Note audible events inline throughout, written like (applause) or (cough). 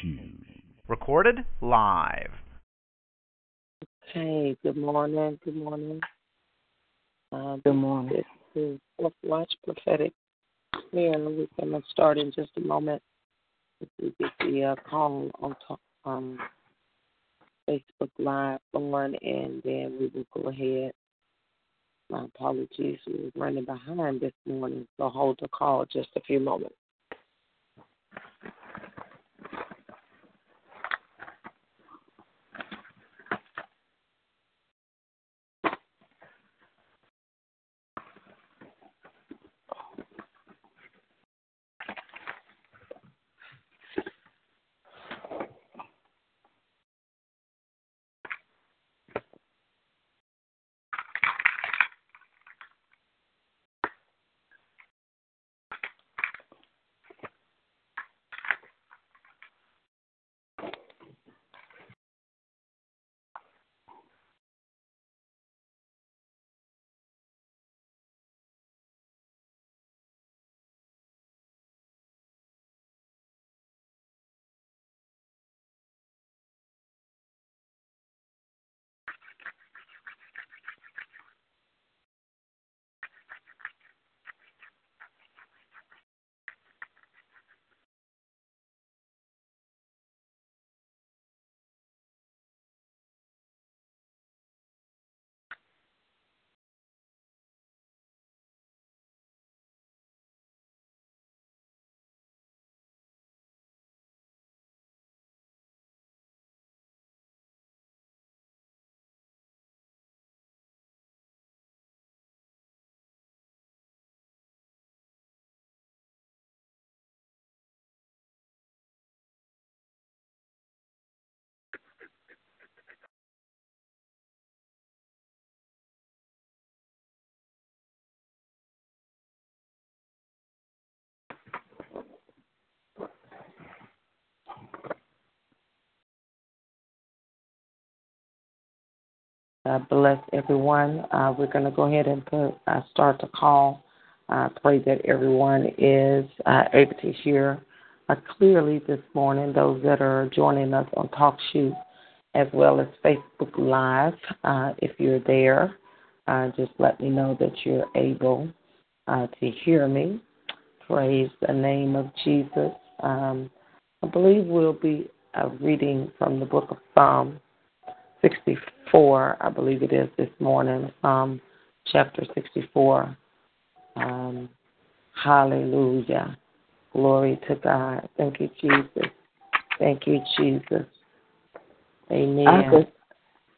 Shoe. Recorded live. Hey, good morning. Good morning. Uh, Good morning. this is Fourth Watch Prophetic Prayer. We're going to start in just a moment. If we get the uh, call on top, um, Facebook Live on, and then we will go ahead. My apologies. We were running behind this morning, so hold the call just a few moments. God bless everyone. Uh, we're going to go ahead and put, uh, start the call. I pray that everyone is uh, able to hear uh, clearly this morning. Those that are joining us on TalkShoe as well as Facebook Live, uh, if you're there, uh, just let me know that you're able uh, to hear me. Praise the name of Jesus. Um, I believe we'll be uh, reading from the book of Psalm 64, I believe it is this morning, Psalm chapter 64. Um, hallelujah. Glory to God. Thank you, Jesus. Thank you, Jesus. Amen. I could,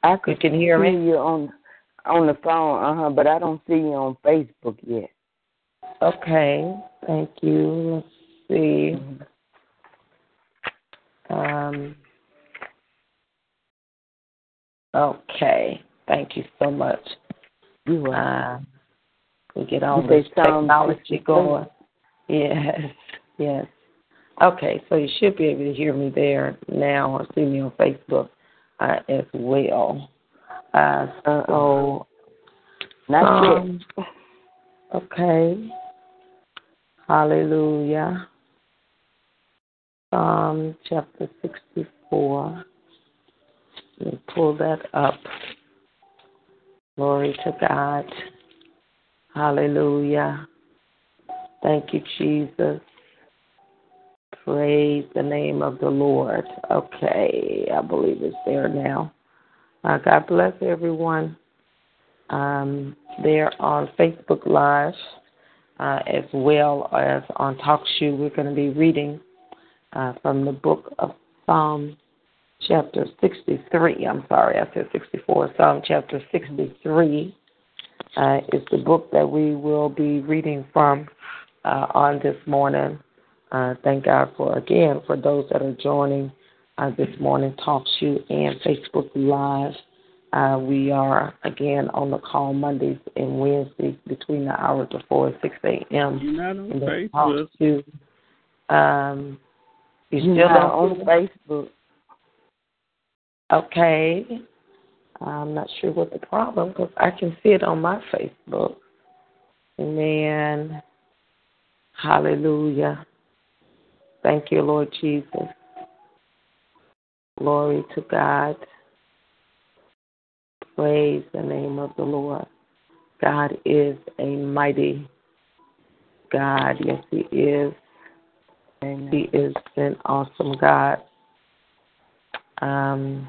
I you can hear me? you on on the phone, uh huh, but I don't see you on Facebook yet. Okay. Thank you. Let's see. Um, okay. Thank you so much. You are. Uh, we get all this technology 64? going. Yes, yes. Okay, so you should be able to hear me there now or see me on Facebook uh, as well. Uh, so, oh. Not yet. um, okay. Hallelujah. Psalm chapter 64. Let me pull that up. Glory to God. Hallelujah. Thank you, Jesus. Praise the name of the Lord. Okay, I believe it's there now. Uh, God bless everyone. Um, they're on Facebook Live uh, as well as on TalkShoe. We're going to be reading uh, from the book of Psalm chapter 63. I'm sorry, I said 64. Psalm chapter 63 uh, is the book that we will be reading from uh, on this morning. Uh, thank God for, again, for those that are joining uh, this morning, TalkShoe and Facebook Live. Uh, we are, again, on the call Mondays and Wednesdays between the hours of 4 and 6 a.m. You're not on And then Facebook. Um, you You're still don't on Facebook. Okay. I'm not sure what the problem because I can see it on my Facebook. Amen. Hallelujah. Thank you, Lord Jesus. Glory to God. Praise the name of the Lord. God is a mighty God. Yes, He is. And He is an awesome God. Um,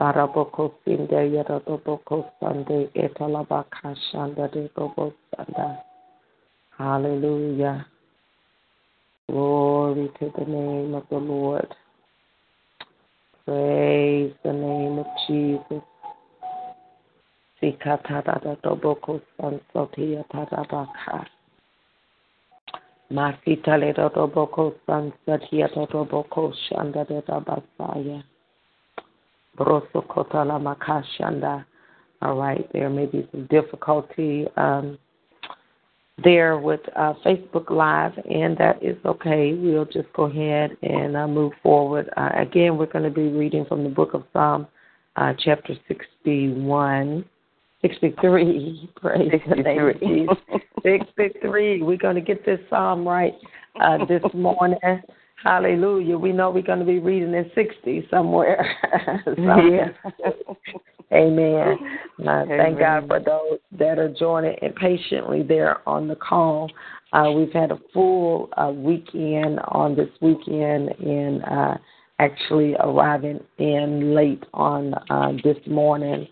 Saraboko sinde yada da boko sande etala shanda de bobo sanda. Hallelujah. Glory to the name of the Lord. Praise the name of Jesus. Sikatada doboko sansotia tadabaka. Masita leda doboko sansatia doboko shanda kotala makashanda. All right, there may be some difficulty um, there with uh, Facebook Live, and that is okay. We'll just go ahead and uh, move forward. Uh, again, we're going to be reading from the book of Psalm, uh, chapter 61. 63. (laughs) Praise 63. the name of Jesus. 63. We're going to get this psalm right uh, this (laughs) morning. Hallelujah. We know we're going to be reading in 60 somewhere. (laughs) somewhere. (laughs) Amen. Uh, thank God for those that are joining and impatiently there on the call. Uh, we've had a full uh, weekend on this weekend and uh, actually arriving in late on uh, this morning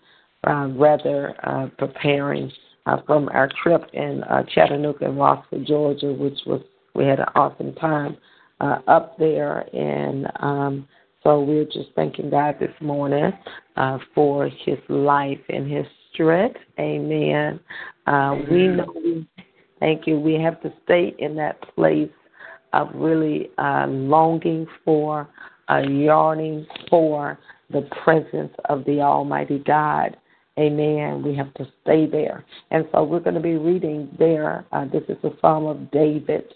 uh, rather uh, preparing uh, from our trip in uh, Chattanooga and Rockford, Georgia, which was we had an awesome time uh, up there, and um, so we're just thanking God this morning uh, for His life and His strength. Amen. Uh, we know, thank you. We have to stay in that place of really uh, longing for, uh, yearning for the presence of the Almighty God. Amen. We have to stay there. And so we're going to be reading there. Uh, this is the Psalm of David.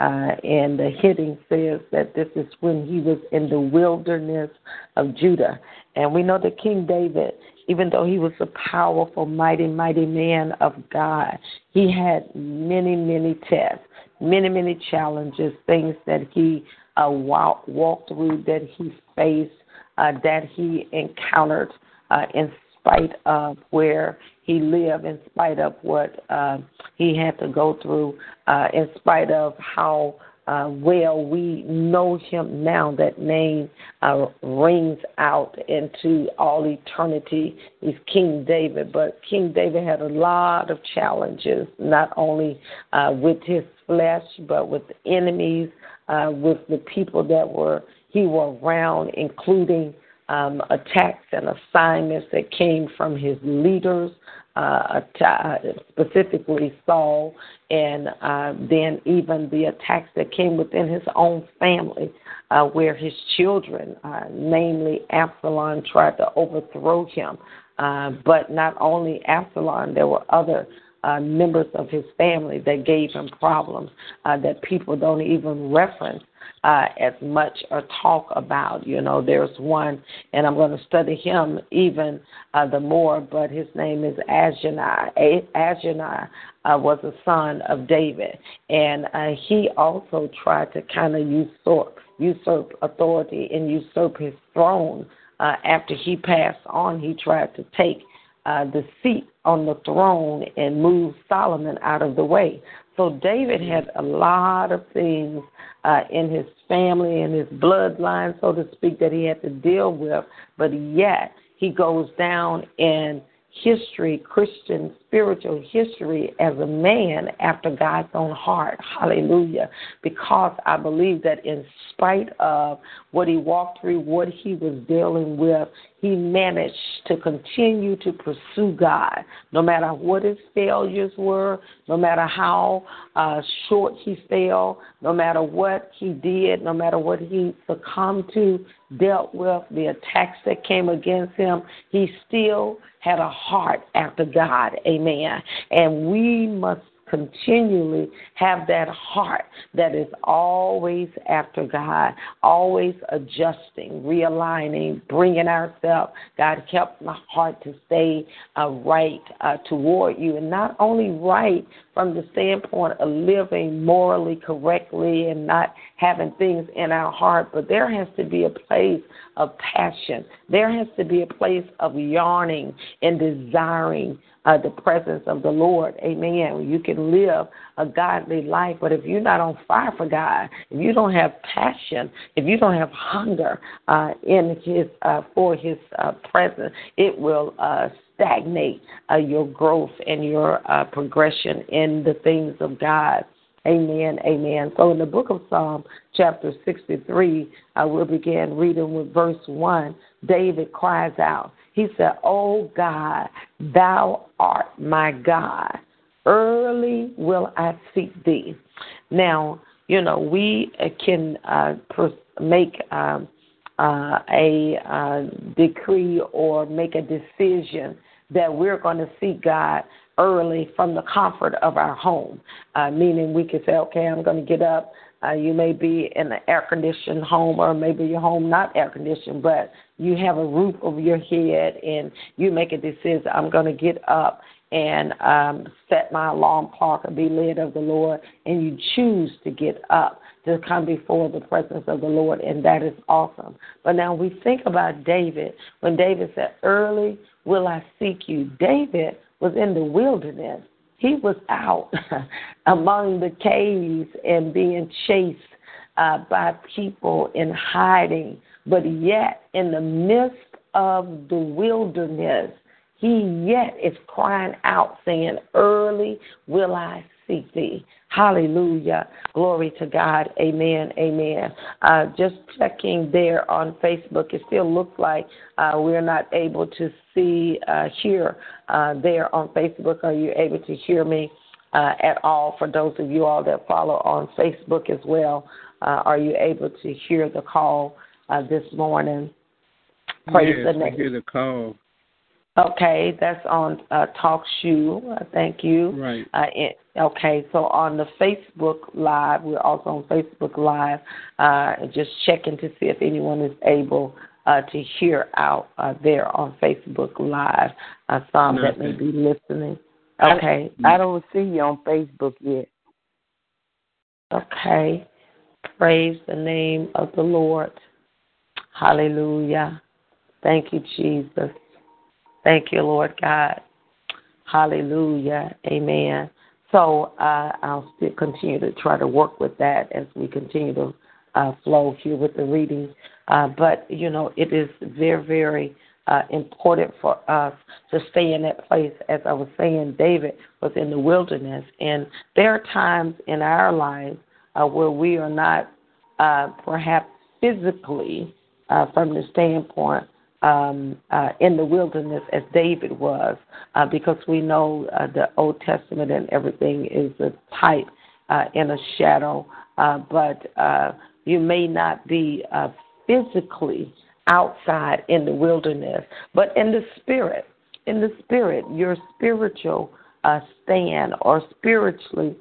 Uh, and the heading says that this is when he was in the wilderness of Judah. And we know that King David, even though he was a powerful, mighty, mighty man of God, he had many, many tests, many, many challenges, things that he uh, walked, walked through, that he faced, uh, that he encountered uh, in spite of where he lived, in spite of what uh, he had to go through, uh, in spite of how uh, well we know him now. That name uh, rings out into all eternity. He's King David, but King David had a lot of challenges, not only uh, with his flesh, but with enemies, uh, with the people that were he were around, including um, attacks and assignments that came from his leaders, uh, specifically Saul, and uh, then even the attacks that came within his own family, uh, where his children, uh, namely Absalom, tried to overthrow him. Uh, but not only Absalom, there were other uh, members of his family that gave him problems uh, that people don't even reference uh, as much or talk about. You know, there's one, and I'm going to study him even uh, the more, but his name is Ajani. Ajani uh, was a son of David, and uh, he also tried to kind of usurp, usurp authority and usurp his throne. Uh, after he passed on, he tried to take uh, the seat on the throne and move Solomon out of the way. So David had a lot of things uh, in his family and his bloodline, so to speak, that he had to deal with, but yet he goes down in history, Christian spiritual history, as a man after God's own heart. Hallelujah. Because I believe that in spite of what he walked through, what he was dealing with, he managed to continue to pursue God, no matter what his failures were, no matter how uh, short he fell, no matter what he did, no matter what he succumbed to, dealt with, the attacks that came against him, he still had a heart after God. Amen. And we must continually have that heart that is always after God, always adjusting, realigning, bringing ourselves. God kept my heart to stay uh, right uh, toward you, and not only right from the standpoint of living morally correctly and not having things in our heart, but there has to be a place of passion. There has to be a place of yearning and desiring uh, the presence of the Lord. Amen. You can live a godly life, but if you're not on fire for God, if you don't have passion, if you don't have hunger uh, in His uh, for His uh, presence, it will uh, stagnate uh, your growth and your uh, progression in the things of God. Amen. Amen. So in the book of Psalm, chapter 63, I will begin reading with verse 1. David cries out. He said, Oh God, thou art my God. Early will I seek thee. Now, you know, we can uh, make um, uh, a uh, decree or make a decision that we're going to seek God early from the comfort of our home, uh, meaning we can say, okay, I'm going to get up. Uh, you may be in an air conditioned home, or maybe your home not air conditioned, but you have a roof over your head, and you make a decision. I'm going to get up and um, set my alarm clock and be led of the Lord, and you choose to get up to come before the presence of the Lord, and that is awesome. But now we think about David when David said, Early will I seek you. David was in the wilderness. He was out (laughs) among the caves and being chased uh, by people in hiding. But yet, in the midst of the wilderness, he yet is crying out, saying, Early will I seek thee. Hallelujah. Glory to God. Amen. Amen. Uh, just checking there on Facebook, it still looks like uh, we're not able to see, uh, hear uh, there on Facebook. Are you able to hear me uh, at all? For those of you all that follow on Facebook as well, uh, are you able to hear the call this morning? Praise yes, the name. I hear the call. Okay, that's on uh, Talk Shoe. Thank you. Right. Uh, okay, so on the Facebook Live, we're also on Facebook Live, uh, just checking to see if anyone is able uh, to hear out uh, there on Facebook Live. Uh, some that may be listening. Okay. I, I don't see you on Facebook yet. Okay. Praise the name of the Lord. Hallelujah. Thank you, Jesus. Thank you, Lord God. Hallelujah. Amen. So uh, I'll still continue to try to work with that as we continue to uh, flow here with the readings. Uh, but, you know, it is very, very uh, important for us to stay in that place. As I was saying, David was in the wilderness. And there are times in our lives uh, where we are not uh, perhaps physically, from the standpoint um, uh, in the wilderness as David was, uh, because we know uh, the Old Testament and everything is a type uh, and a shadow, uh, but uh, you may not be uh, physically outside in the wilderness, but in the spirit. In the spirit, your spiritual uh, stand or spiritually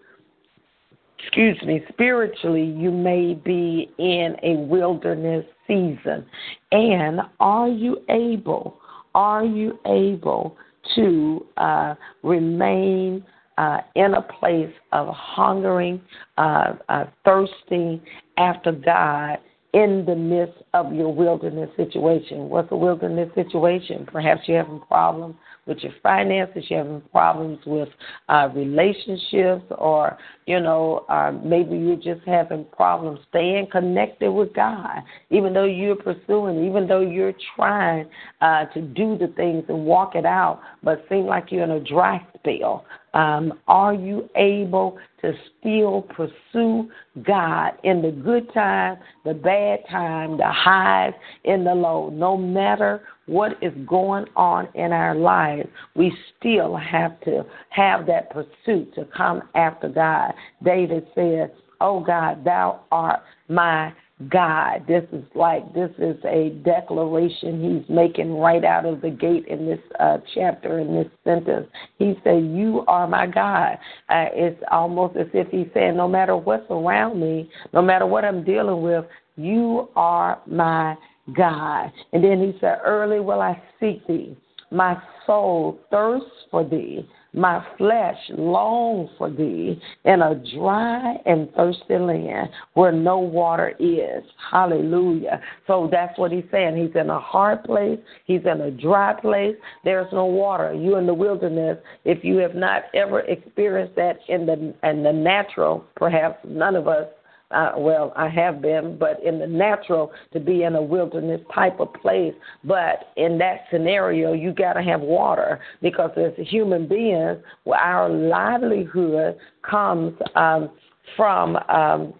excuse me, spiritually, you may be in a wilderness season. And are you able, are you able to uh, remain uh, in a place of hungering, uh, uh thirsting after God in the midst of your wilderness situation? What's a wilderness situation? Perhaps you're having problems with your finances, you're having problems with uh, relationships, or you know, uh, maybe you're just having problems staying connected with God, even though you're pursuing, even though you're trying uh, to do the things and walk it out, but seem like you're in a dry spell. Um, are you able to still pursue God in the good time, the bad time, the highs, and the low, no matter what is going on in our lives, we still have to have that pursuit to come after God. David said, Oh God, thou art my God. This is like this is a declaration he's making right out of the gate in this uh, chapter in this sentence. He said, "You are my God." Uh, it's almost as if he's saying, "No matter what's around me, no matter what I'm dealing with, you are my God." And then he said, "Early will I seek thee. My soul thirsts for thee." My flesh longs for thee in a dry and thirsty land where no water is. Hallelujah. So that's what he's saying. He's in a hard place, he's in a dry place, there's no water. You in the wilderness, if you have not ever experienced that in the in the natural, perhaps none of us uh, well, I have been, but in the natural, to be in a wilderness type of place. But in that scenario, you got to have water because as human beings, our livelihood comes um, from um,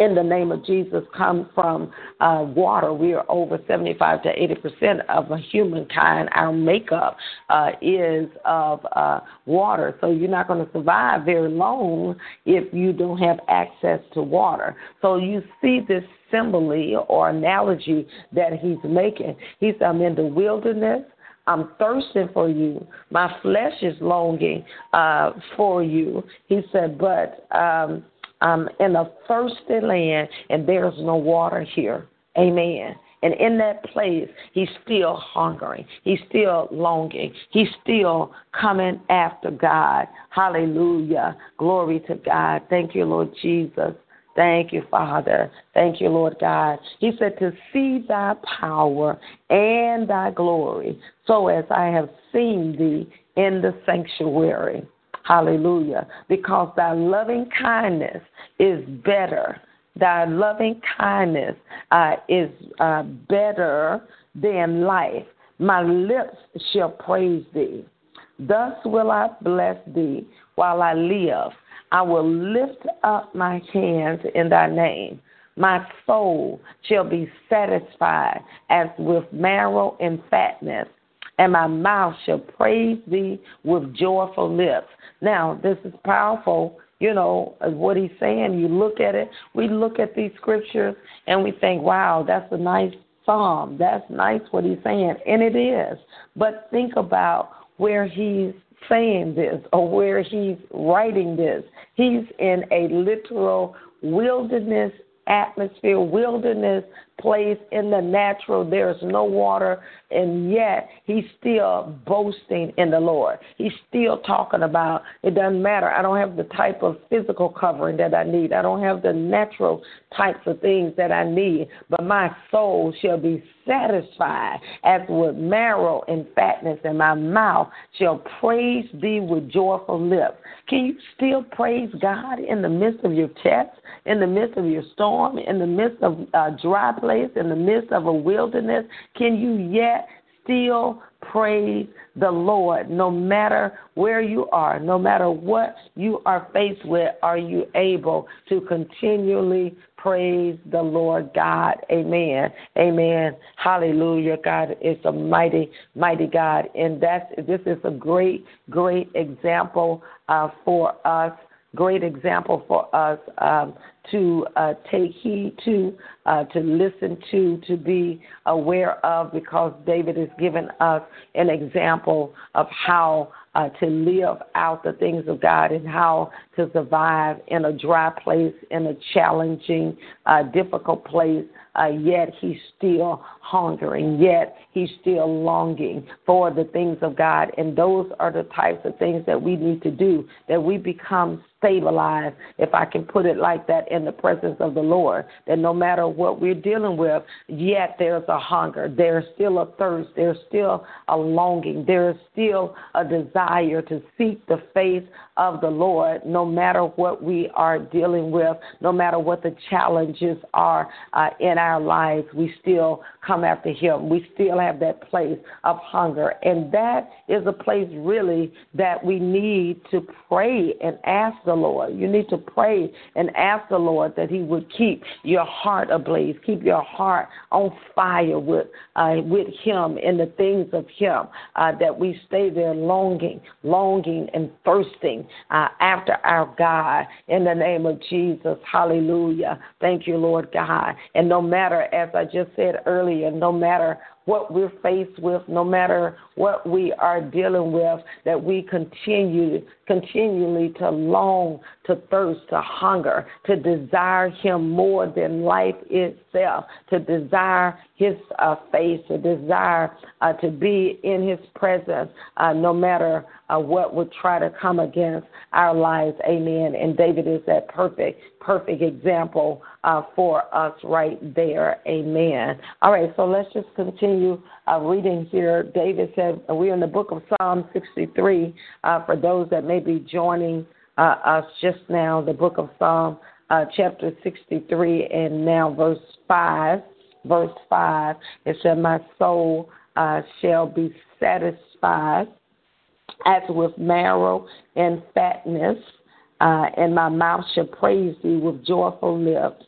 in the name of Jesus come from uh, water. We are over 75 to 80 percent of a humankind. Our makeup uh, is of uh, water, so you're not going to survive very long if you don't have access to water. So you see this simile or analogy that he's making. He said, "I'm in the wilderness." I'm thirsting for you. My flesh is longing uh, for you. He said, but um, I'm in a thirsty land and there's no water here. Amen. And in that place, he's still hungering. He's still longing. He's still coming after God. Hallelujah. Glory to God. Thank you, Lord Jesus. Thank you, Father. Thank you, Lord God. He said, To see thy power and thy glory, so as I have seen thee in the sanctuary. Hallelujah. Because thy loving kindness is better. Thy loving kindness uh, is uh, better than life. My lips shall praise thee. Thus will I bless thee while I live. I will lift up my hands in thy name. My soul shall be satisfied as with marrow and fatness, and my mouth shall praise thee with joyful lips. Now, this is powerful, you know, what he's saying. You look at it, we look at these scriptures and we think, wow, that's a nice psalm. That's nice what he's saying. And it is. But think about where he's saying this or where he's writing this. He's in a literal wilderness atmosphere, wilderness place in the natural. There's no water, and yet he's still boasting in the Lord. He's still talking about it doesn't matter. I don't have the type of physical covering that I need, I don't have the natural types of things that I need, but my soul shall be satisfied as with marrow and fatness, and my mouth shall praise thee with joyful lips. Can you still praise God in the midst of your test, in the midst of your storm, in the midst of a dry place, in the midst of a wilderness? Can you yet still praise the Lord no matter where you are, no matter what you are faced with? Are you able to continually praise the Lord God? Amen. Amen. Hallelujah. God is a mighty, mighty God. And that's, this is a great, great example uh, for us great example for us um, to uh, take heed to, uh, to listen to, to be aware of, because David has given us an example of how uh, to live out the things of God and how to survive in a dry place, in a challenging, uh, difficult place. Uh, yet he's still hungering, yet he's still longing for the things of God. And those are the types of things that we need to do, that we become stabilized, if I can put it like that, in the presence of the Lord. That no matter what we're dealing with, yet there's a hunger, there's still a thirst, there's still a longing, there is still a desire to seek the face of the Lord, no matter what we are dealing with, no matter what the challenges are uh, in our lives, we still come after Him. We still have that place of hunger. And that is a place really that we need to pray and ask the the Lord. You need to pray and ask the Lord that He would keep your heart ablaze, keep your heart on fire with uh, with Him and the things of Him. Uh, that we stay there longing, longing and thirsting uh, after our God in the name of Jesus. Hallelujah. Thank you, Lord God. And no matter, as I just said earlier, no matter what we're faced with, no matter what we are dealing with, that we continue continually to long, to thirst, to hunger, to desire Him more than life itself, to desire His uh, face, to desire uh, to be in His presence, uh, no matter uh, what would try to come against our lives. Amen. And David is that perfect, perfect example uh, for us right there. Amen. All right, so let's just continue uh, reading here. David said, We're in the book of Psalm 63. Uh, for those that may be joining uh, us just now, the book of Psalm, uh, chapter 63, and now verse 5. Verse 5, it said, My soul uh, shall be satisfied as with marrow and fatness, and my mouth shall praise thee with joyful lips.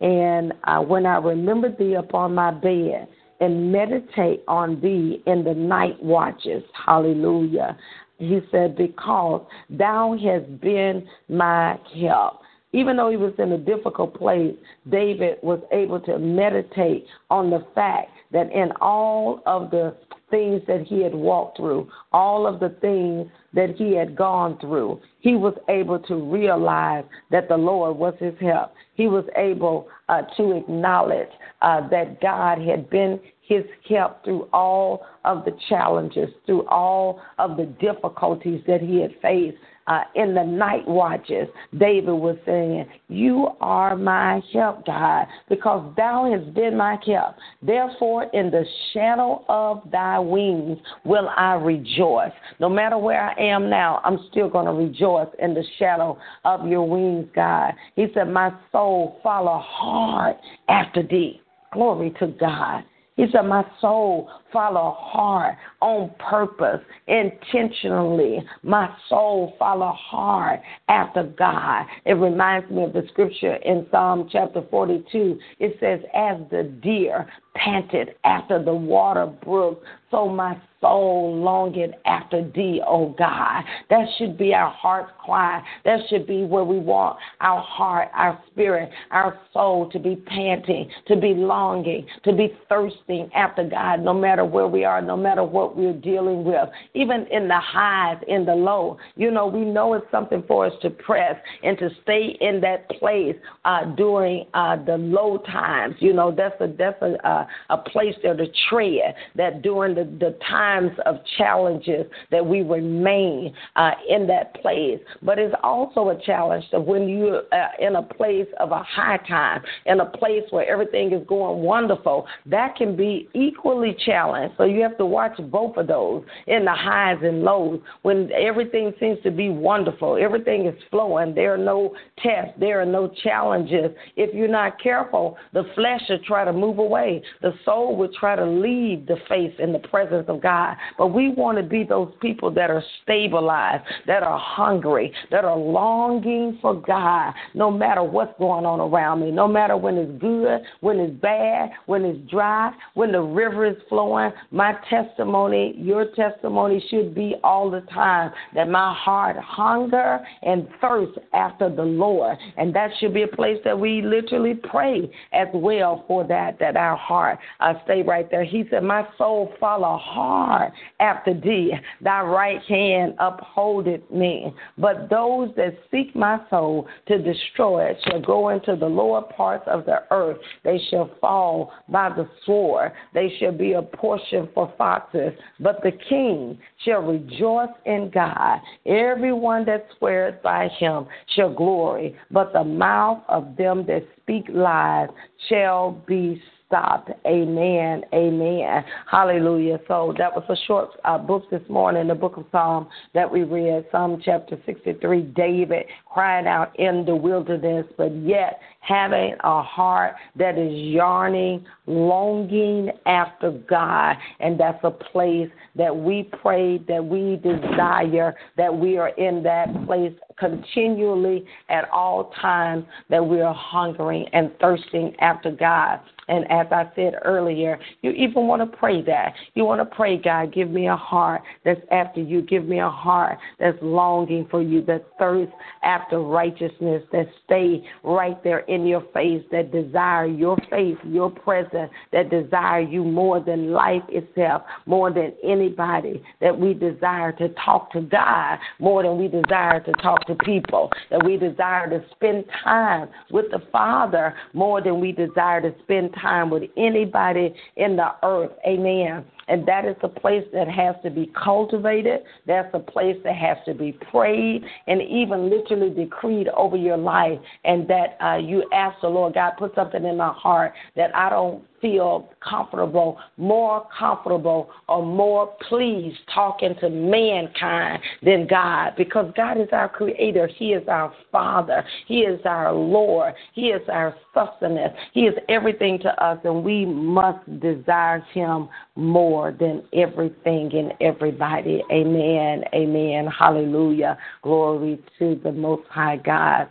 And uh, when I remember thee upon my bed and meditate on thee in the night watches, hallelujah. He said, Because thou hast been my help. Even though he was in a difficult place, David was able to meditate on the fact that in all of the things that he had walked through, all of the things that he had gone through, he was able to realize that the Lord was his help. He was able uh, to acknowledge uh, that God had been his help through all of the challenges, through all of the difficulties that he had faced uh, in the night watches, David was saying, You are my help, God, because thou hast been my help. Therefore, in the shadow of thy wings will I rejoice. No matter where I am now, I'm still going to rejoice in the shadow of your wings, God. He said, My soul follow hard after thee. Glory to God. He said, My soul follow hard on purpose, intentionally. My soul follow hard after God. It reminds me of the scripture in Psalm chapter 42. It says, As the deer panted after the water brook, so my soul longing after thee, O God. That should be our heart's cry. That should be where we want our heart, our spirit, our soul to be panting, to be longing, to be thirsting after God, no matter where we are, no matter what we're dealing with, even in the highs, in the low. You know, we know it's something for us to press and to stay in that place uh, during uh, the low times. You know, that's a that's a, a, a place there to tread. That during the, the times of challenges, that we remain uh, in that place. But it's also a challenge that when you're uh, in a place of a high time, in a place where everything is going wonderful, that can be equally challenged. So you have to watch both of those in the highs and lows. When everything seems to be wonderful, everything is flowing, there are no tests, there are no challenges. If you're not careful, the flesh will try to move away. The soul will try to leave the face in the presence of God. But we want to be those people that are stabilized, that are hungry, that are longing for God, no matter what's going on around me, no matter when it's good, when it's bad, when it's dry, when the river is flowing. My testimony, your testimony should be all the time that my heart hunger and thirst after the Lord. And that should be a place that we literally pray as well for that, that our heart uh, stay right there. He said, My soul follow hard after thee. Thy right hand upholdeth me. But those that seek my soul to destroy it shall go into the lower parts of the earth. They shall fall by the sword. They shall be a portion for foxes. But the king shall rejoice in God. Everyone that sweareth by him shall glory. But the mouth of them that speak lies shall be stopped. Amen. Amen. Hallelujah. So that was a short uh, book this morning, the book of Psalm that we read, Psalm chapter 63. David crying out in the wilderness, but yet having a heart that is yearning, longing after God. And that's a place that we pray, that we desire, that we are in that place continually at all times that we are hungering and thirsting after God. And as I said earlier, you even want to pray that. You want to pray, God, give me a heart that's after you. Give me a heart that's longing for you, that thirsts after righteousness, that stay right there in your face, that desire your face, your presence, that desire you more than life itself, more than anybody, that we desire to talk to God more than we desire to talk to people, that we desire to spend time with the Father more than we desire to spend time with anybody in the earth. Amen. And that is a place that has to be cultivated. That's a place that has to be prayed and even literally decreed over your life. And that uh, you ask the Lord, God, put something in my heart that I don't feel comfortable, more comfortable, or more pleased talking to mankind than God because God is our creator. He is our Father. He is our Lord. He is our sustenance. He is everything to us, and we must desire Him more than everything and everybody. Amen. Amen. Hallelujah. Glory to the Most High God.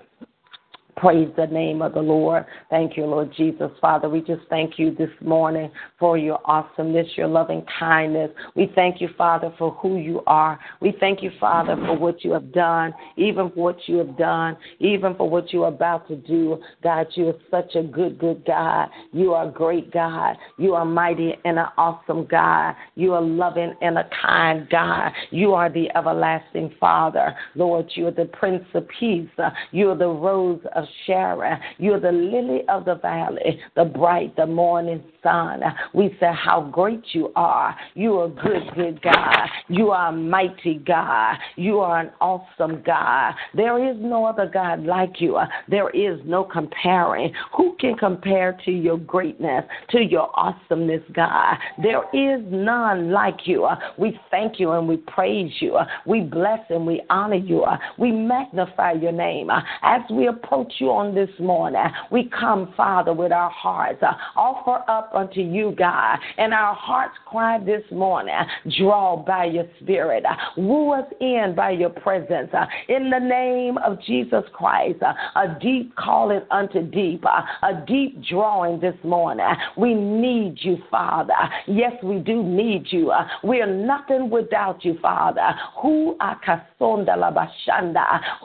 Praise the name of the Lord. Thank you, Lord Jesus. Father, we just thank you this morning for your awesomeness, your loving kindness. We thank you, Father, for who you are. We thank you, Father, for what you have done, even for what you have done, even for what you're about to do. God, you are such a good, good God. You are a great God. You are mighty and an awesome God. You are loving and a kind God. You are the everlasting Father. Lord, you are the Prince of Peace. You are the Rose of Sharon. You're the lily of the valley, the bright, the morning sun. We say how great you are. You are good, good God. You are a mighty God. You are an awesome God. There is no other God like you. There is no comparing. Who can compare to your greatness, to your awesomeness, God? There is none like you. We thank you and we praise you. We bless and we honor you. We magnify your name. As we approach you on this morning. We come, Father, with our hearts, uh, offer up unto you, God, and our hearts cry this morning, draw by your spirit, uh, woo us in by your presence. Uh, in the name of Jesus Christ, a deep calling unto deep, a deep drawing this morning. We need you, Father. Yes, we do need you. We are nothing without you, Father. Who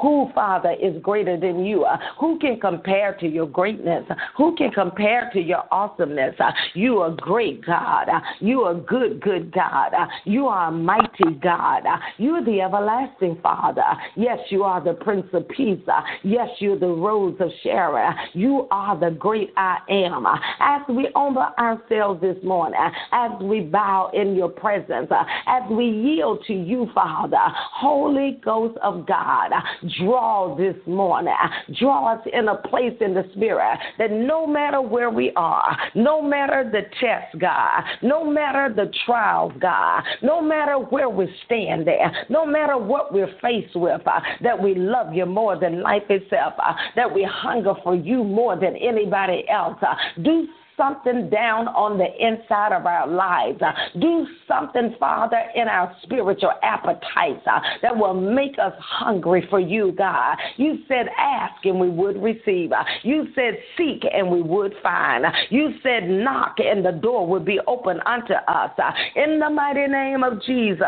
who, Father, is greater than you? Who can compare to your greatness? Who can compare to your awesomeness? You are great, God. You are good, good God. You are a mighty God. You are the everlasting Father. Yes, you are the Prince of Peace. Yes, you're the Rose of Sharon. You are the great I am. As we humble ourselves this morning, as we bow in your presence, as we yield to you, Father, Holy Ghost of God, draw this morning. Draw us in a place in the spirit that no matter where we are, no matter the test, God, no matter the trials, God, no matter where we stand there, no matter what we're faced with, uh, that we love you more than life itself, uh, that we hunger for you more than anybody else. Uh, do something down on the inside of our lives. Uh, do something, Father, in our spiritual appetites uh, that will make us hungry for you, God. You said, ask and we would receive. Uh, you said, seek and we would find. You said, knock and the door would be open unto us. In the mighty name of Jesus.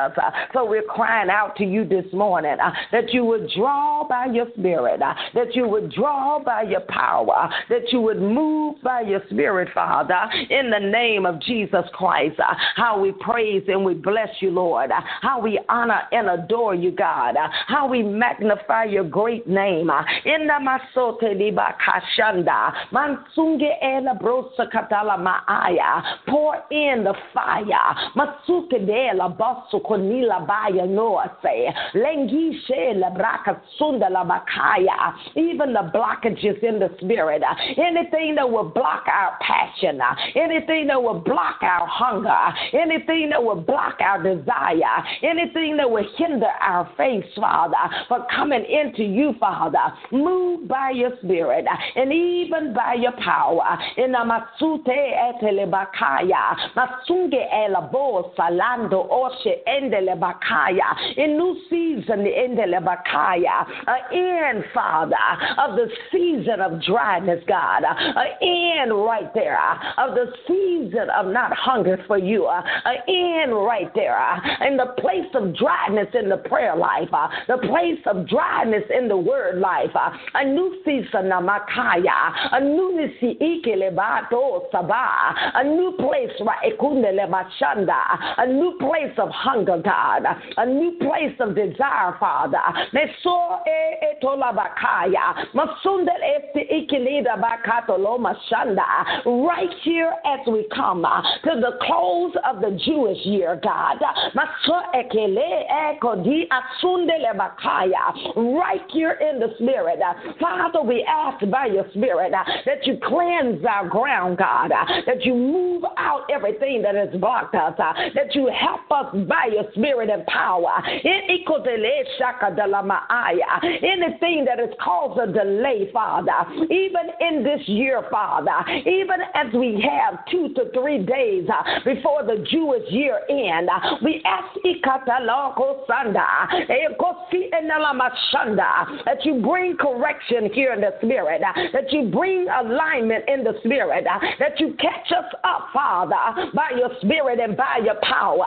So we're crying out to you this morning that you would draw by your spirit, that you would draw by your power, that you would move by your spirit, Father, in the name of Jesus Christ. Uh, how we praise and we bless you, Lord. Uh, how we honor and adore you, God. Uh, how we magnify your great name. In the masote liba kashanda, mansunge ela brosa katala maaya. Pour in the fire. Masuke de la basso konila baya noase. Lengishe la braka sunda la bakaya. Even the blockages in the spirit. Anything that will block our path passion, uh, anything that will block our hunger, anything that will block our desire, anything that will hinder our faith, Father, for coming into you, Father. Move by your spirit uh, and even by your power. In the Masute etelebakaya, Masunge elabo salando oshe endelebakaya. In new season, endelebakaya. An end, Father, of the season of dryness, God. An end right there Uh, of the season of not hunger for you. Uh, uh, An end right there in the place of dryness in the prayer life, the place of dryness in the word life. A new season, Namakaya, a newness, Sabah, a new place, of a new place of hunger, God, a new place of desire, Father. Right here as we come uh, to the close of the Jewish year, God. Right here in the Spirit. Uh, Father, we ask by your Spirit uh, that you cleanse our ground, God, that you move out everything that has blocked us, that you help us by your Spirit and power. Anything that has caused a delay, Father, even in this year, Father, even as we have two to three days uh, before the Jewish year end, uh, we ask that you bring correction here in the spirit, uh, that you bring alignment in the spirit, that you catch us up, Father, by your spirit and by your power.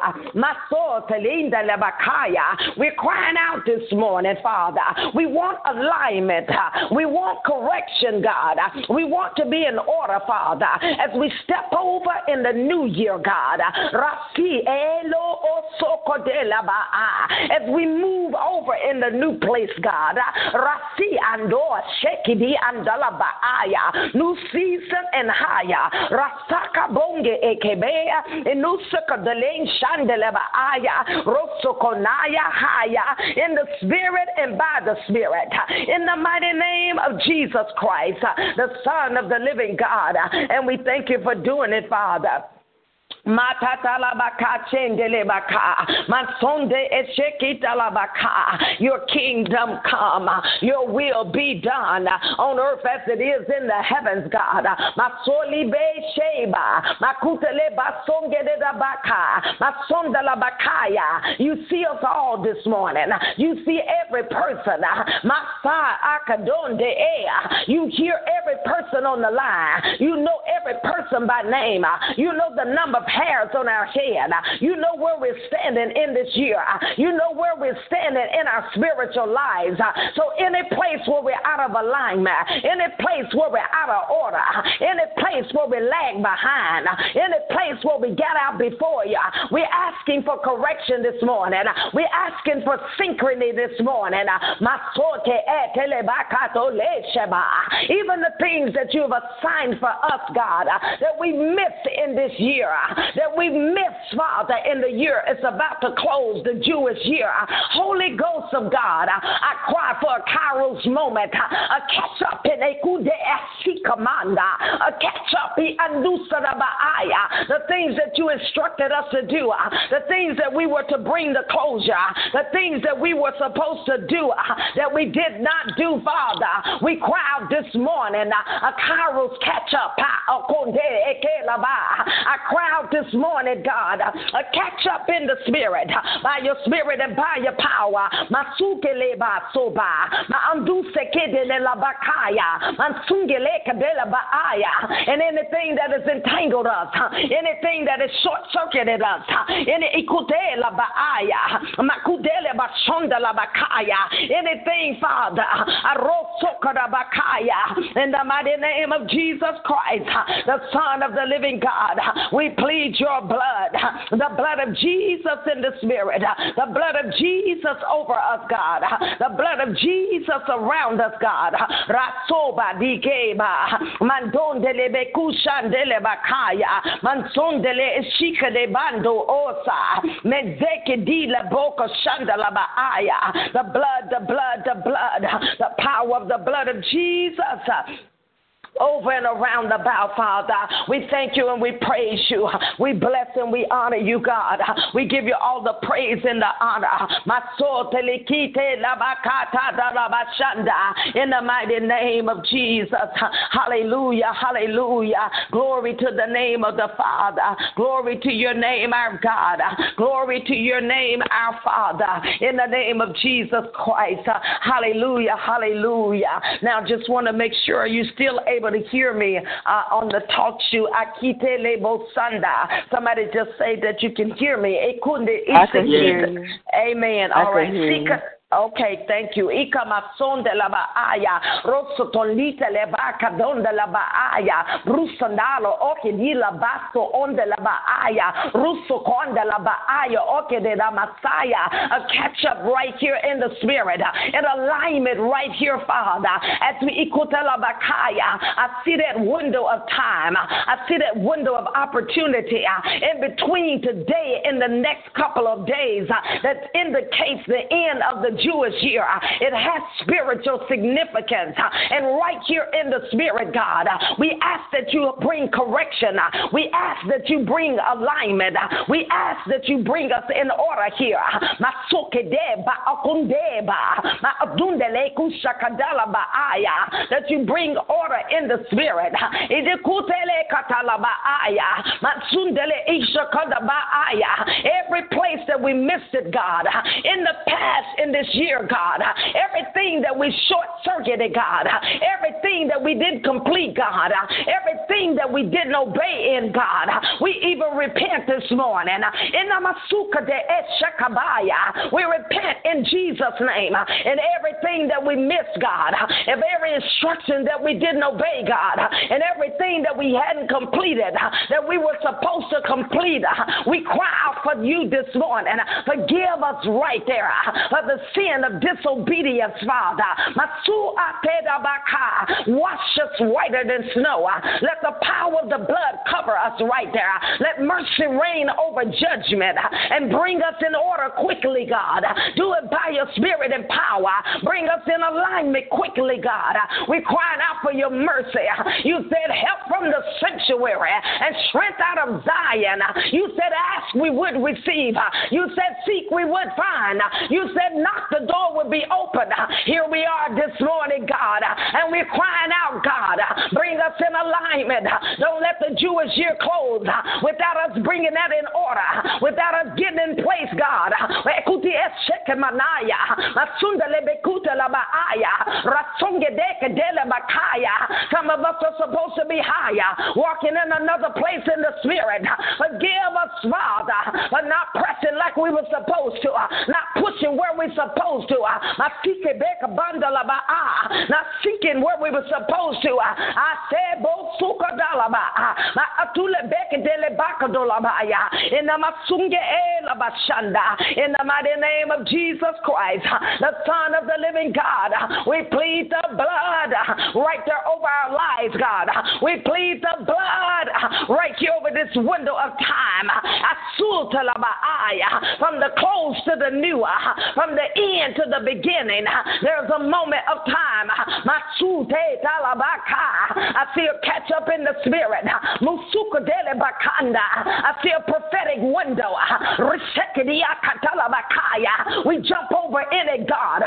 We're crying out this morning, Father. We want alignment. We want correction, God. We want to be in order, Father, as we step over in the new year, God. As we move over in the new place, God. Rasi ando shekidi andalabaaya. New season and higher. Rasaka bonge ekebea. In the spirit and by the spirit. In the mighty name of Jesus Christ, the Son of the living God. And we thank you for doing it, Father. Your kingdom come, your will be done on earth as it is in the heavens, God. You see us all this morning. You see every person. You hear every person on the line. You know every person by name. You know the number hairs on our head. You know where we're standing in this year. You know where we're standing in our spiritual lives. So, any place where we're out of alignment, any place where we're out of order, any place where we lag behind, any place where we get out before you, we're asking for correction this morning. We're asking for synchrony this morning. Even the things that you've assigned for us, God, that we missed in this year, that we missed, Father, in the year it's about to close, the Jewish year. Uh, Holy Ghost of God, uh, I cry for a Kairos moment, uh, a catch up in a kude commander, a catch up in the things that you instructed us to do, the things that we were to bring to closure, the things that we were supposed to do that we did not do, Father. We cry out this morning, a Kairos catch up. I cry out this morning, God, uh, catch up in the spirit, uh, by your spirit and by your power. Masukele ba soba, ma andusekede la bakaya, mansungele kabela baaya, and anything that has entangled us, uh, anything that has short circuited us, any ikutela baaya, makudele bashonda la bakaya, anything, Father, arosokara bakaya, in the mighty name of Jesus Christ, the Son of the living God, we plead your blood, the blood of Jesus in the spirit, the blood of Jesus over us, God, the blood of Jesus around us, God. Rasoba dikeba, mandondele bekushandele bakaya, mansondele shika de bando osa, mezeke di la boca shandala baaya. The blood, the blood, the blood, the power of the blood of Jesus over and around about, Father. We thank you and we praise you. We bless and we honor you, God. We give you all the praise and the honor. In the mighty name of Jesus. Hallelujah. Hallelujah. Glory to the name of the Father. Glory to your name, our God. Glory to your name, our Father. In the name of Jesus Christ. Hallelujah. Hallelujah. Now, just want to make sure you're still able able to hear me uh, on the talk show. Akite lebo sanda. Somebody just say that you can hear me. I can hear you. Amen. I All right. Seek, Okay, thank you. Ika masonde la baaya, rosso tolite le baka donde la baaya, brusandalo oke di la basto onde la baaya, russo conde la baaya, oke de la masaya. A catch up right here in the spirit, an alignment right here, Father. As we ikuta la bakaya, I see that window of time. I see that window of opportunity uh, in between today and the next couple of days uh, that indicates the end of the Jewish year. Uh, it has spiritual significance. Uh, and right here in the Spirit, God, uh, we ask that you bring correction. We ask that you bring alignment. We ask that you bring us in order here. That you bring order in the spirit. Every place that we missed it, God, in the past, in this year, God. Everything that we short circuited, God. Everything that we didn't complete, God. Everything that we didn't obey in, God. We even repent this morning. In we repent in Jesus' name. And everything that we missed, God. Of every instruction that we didn't obey, God. And everything that we hadn't completed, that we were supposed to complete. We cry out for you this morning. Forgive us right there for the sin of disobedience, Father. Wash us whiter than snow. Let the power of the blood cover us right there. Let mercy reign over judgment and bring us in order quickly, God. Do it by your spirit and power. Bring us in alignment quickly, God. We're crying out for your mercy. You said, help from the sanctuary and strength out of Zion. You said, ask, we would receive. You said, seek, we would find. You said, knock, the door would be open. Here we are this morning, God, and we're crying out, God, bring us in alignment. Don't let the Jewish year close without us bringing that in order, without us getting in place, God. Some of us are supposed to be higher, walking in another place in the spirit. Forgive us, Father, for not pressing like we were supposed to, not pushing where we're supposed to, of I. not seeking where we were supposed to. I said, in the Masunge in the mighty name of Jesus Christ, the Son of the living God, we plead the blood right there over our lives, God. We plead the blood right here over this window of time. From the close to the new, from the end to the beginning, there's a moment of time. I see a catch up in the spirit. I see a prophetic window. We jump over in it, God.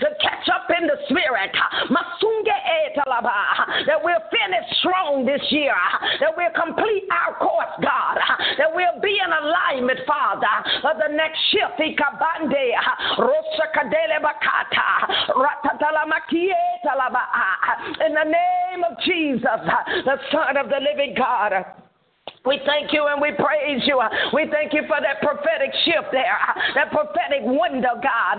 To catch up in the spirit. Eh, that we'll finish strong this year. That we'll complete our course, God. That we'll be in alignment, Father, for the next shift. In the name of Jesus, the Son of the living God. We thank you and we praise you. We thank you for that prophetic shift there, that prophetic window, God.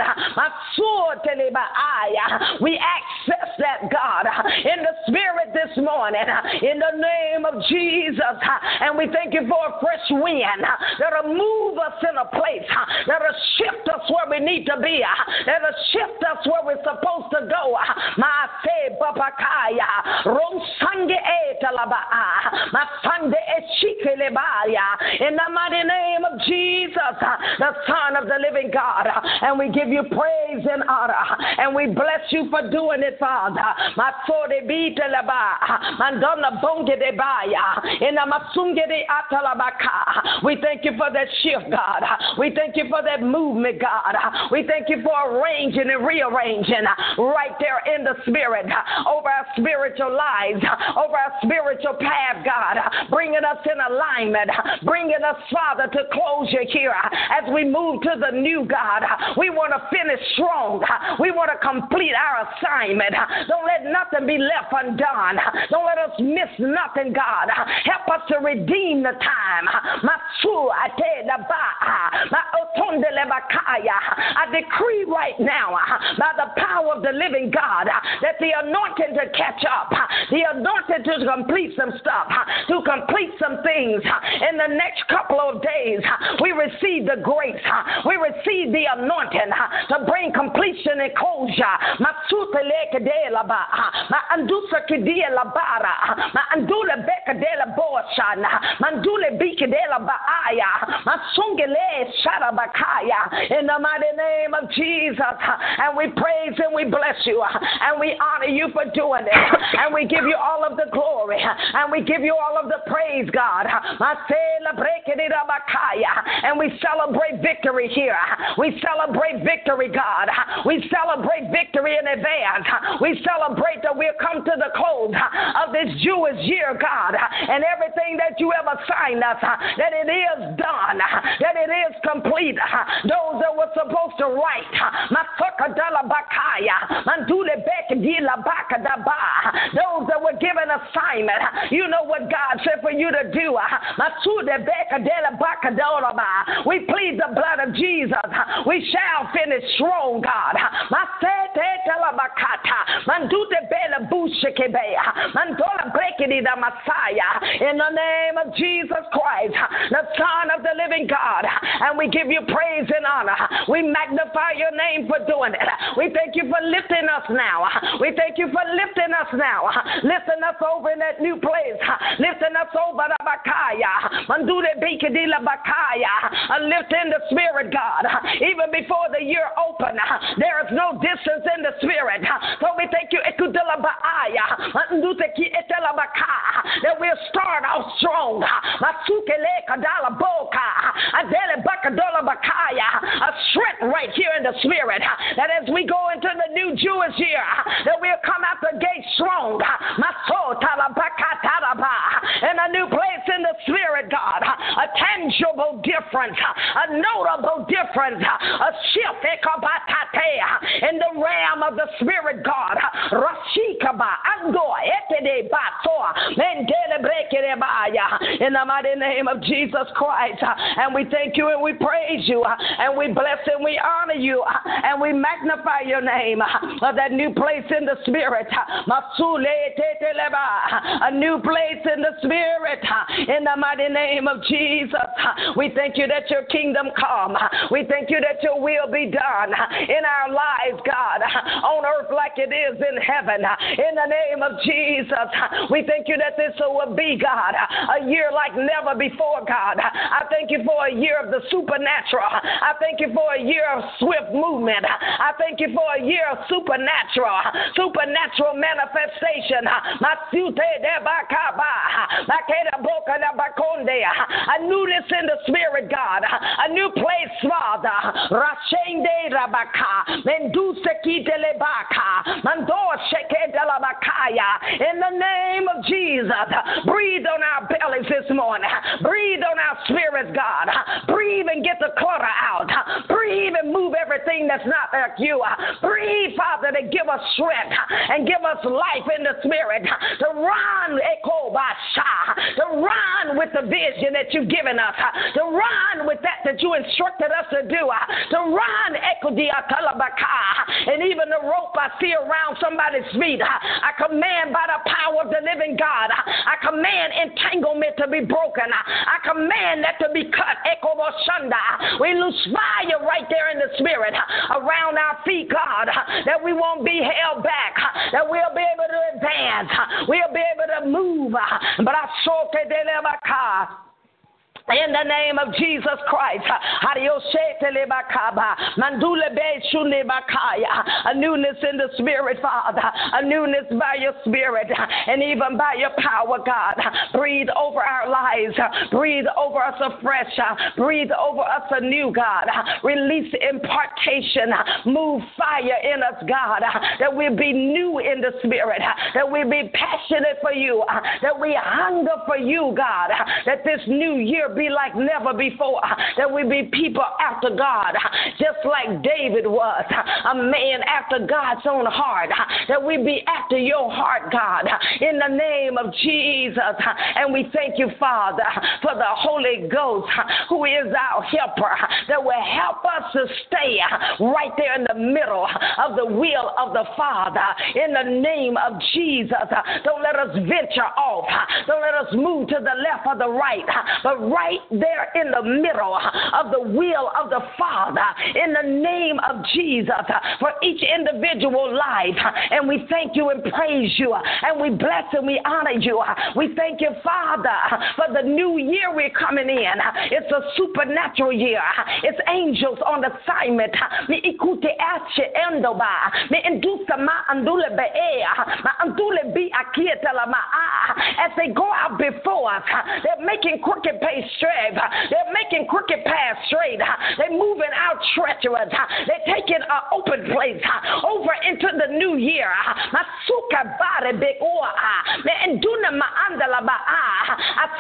We access that, God, in the spirit this morning, in the name of Jesus. And we thank you for a fresh wind that'll move us in a place, that'll shift us where we need to be, that'll shift us where we're supposed to go. My Sunday In the mighty name of Jesus, the Son of the living God. And we give you praise and honor. And we bless you for doing it, Father. My forty beat in the We thank you for that shift, God. We thank you for that movement, God. We thank you for arranging and rearranging right there in the spirit over our spiritual lives, over our spiritual path, God, bringing us in alignment, bringing us, Father, to closure here as we move to the new God. We want to finish strong. We want to complete our assignment. Don't let nothing be left undone. Don't let us miss nothing, God. Help us to redeem the time. I decree right now uh, by the power of the living God uh, that the anointing to catch up, uh, the anointing to complete some stuff, to complete some things in the next couple of days, we receive the grace, we receive the anointing to bring completion and closure. In the mighty name of Jesus, and we praise and we bless you, and we honor you for doing it, and we give you all of the glory, and we give you all of the praise, God. And we celebrate victory here. We celebrate victory, God. We celebrate victory in advance. We celebrate that we've come to the close of this Jewish year, God, and everything that you have assigned us, that it is done, that it is complete. Those that were supposed to write, those that were given assignment, you know what God said for you to do. We plead the blood of Jesus. We shall finish strong, God. In the name of Jesus Christ, the Son of the living God. And we give you praise and honor. We magnify your name for doing it. We thank you for lifting us now. We thank you for lifting us now. Lifting us over in that new place. Lifting us over the Bakaya. Mandule Bikadila Bakaya. Lift in the spirit, God. Even before the year open, there is no distance in the spirit. So we thank you. That we'll start off strong. Masukele A strength right here in the spirit. That as we go into the new Jewish year, that we'll come out the gate strong. In a new place in the spirit, God. A tangible difference, a notable difference, a shift eh, in the realm of the spirit, God. In the mighty name of Jesus Christ. And we thank you and we praise you uh, and we bless and we honor you uh, and we magnify your name uh, of that new place in the spirit. A new place in the spirit. In the mighty name of Jesus. We thank you that your kingdom come. We thank you that your will be done in our lives, God, on earth like it is in heaven. In the name of Jesus. We thank you that this will be, God, a year like never before, God. I thank you for a year of the supernatural. I thank you for a year of swift movement. I thank you for a year of supernatural, supernatural manifestation. A newness in the spirit, God. A new place, Father. Rashende Rabaka. In the name of Jesus, breathe on our bellies this morning. Breathe on our spirits, God. Breathe and get the clutter out. Breathe and move everything that's not like you. Breathe, Father, to give us strength and give us life in the spirit to run, to run with the vision that you've given us, to run with that that you instructed us to do, to run, and even the rope I see around somebody's feet. I command by the power of the living God, I command entanglement to be broken. I command that to be cut. We lose fire right there in the spirit uh, around our feet, God, uh, that we won't be held back, uh, that we'll be able to advance, we'll be able to move. But I saw in the name of Jesus Christ. A newness in the spirit, Father. A newness by your spirit and even by your power, God. Breathe over our lives. Breathe over us afresh. Breathe over us anew, God. Release impartation. Move fire in us, God. That we be new in the spirit. That we be passionate for you. That we hunger for you, God. That this new year be like never before. That we be people after God, just like David was, a man after God's own heart. That we be after your heart, God, in the name of Jesus. And we thank you, Father, for the Holy Ghost, who is our helper, that will help us to stay right there in the middle of the will of the Father. In the name of Jesus, don't let us venture off. Don't let us move to the left or the right, but right there in the middle of the will of the Father in the name of Jesus for each individual life. And we thank you and praise you and we bless and we honor you. We thank you, Father, for the new year we're coming in. It's a supernatural year. It's angels on assignment. Me ikute ache endoba. Me indusa ma andule be'ea. Ma andule bi akietela ma As they go out before us, they're making crooked pace They're making crooked paths straight. They're moving out treacherous. They're taking an open place over into the new year. I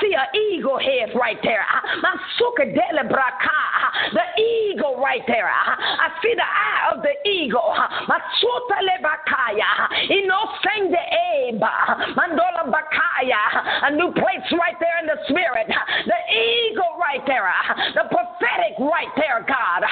see an eagle head right there. The eagle right there. I see the eye of the eagle. A new place right there in the spirit. The eagle right there. Uh, the prophetic right there, God.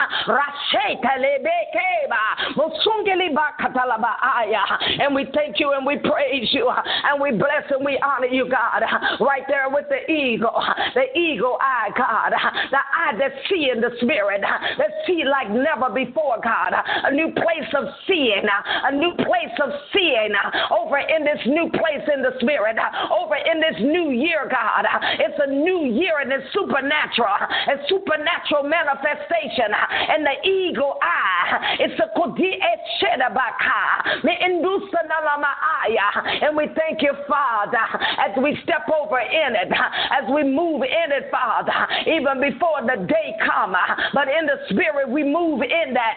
And we thank you and we praise you uh, and we bless and we honor you, God. Uh, right there with the eagle, the eagle eye, God. The eye that see in the spirit, that see like never before, God. A new place of seeing, a new place of seeing over in this new place in the spirit, over in this new year, God. It's a new year and it's supernatural, a supernatural manifestation. And the eagle eye, it's a and we thank you, Father, as we step over in it, as we move in it, Father, even before the day come. But in the spirit, we move in that.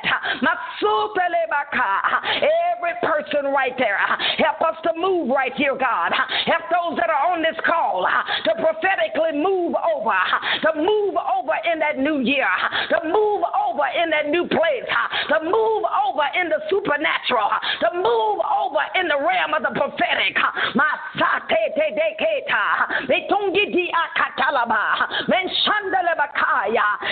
Every person right there, help us to move right here, God. Help those that are on this call to prophetically move over, to move over in that new year, to move over in that new place, to move over in the supernatural, to move over in the realm of the prophetic.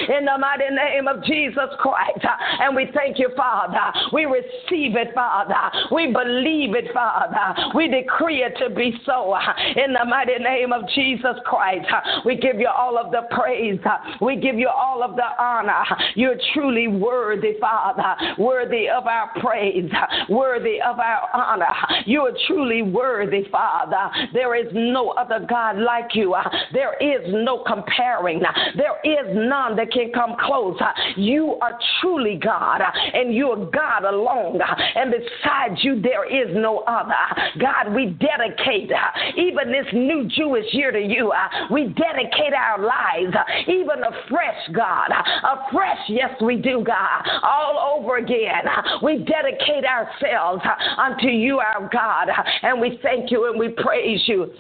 In the mighty name of Jesus Christ. And we thank you, Father. We receive it, Father. We believe it, Father. We decree it to be so. In the mighty name of Jesus Christ. We give you all of the praise. We give you all of the honor. You're truly worthy, Father. Worthy of our praise. Worthy of our honor. You are truly worthy, Father. There is no other God like you. There is no comparing. There is none that can come close. You are truly God, and you are God alone. And besides you, there is no other. God, we dedicate even this new Jewish year to you. We dedicate our lives, even afresh, God. Afresh, yes, we do, God. All over again. We dedicate ourselves unto you, our God. And we thank you and we praise you.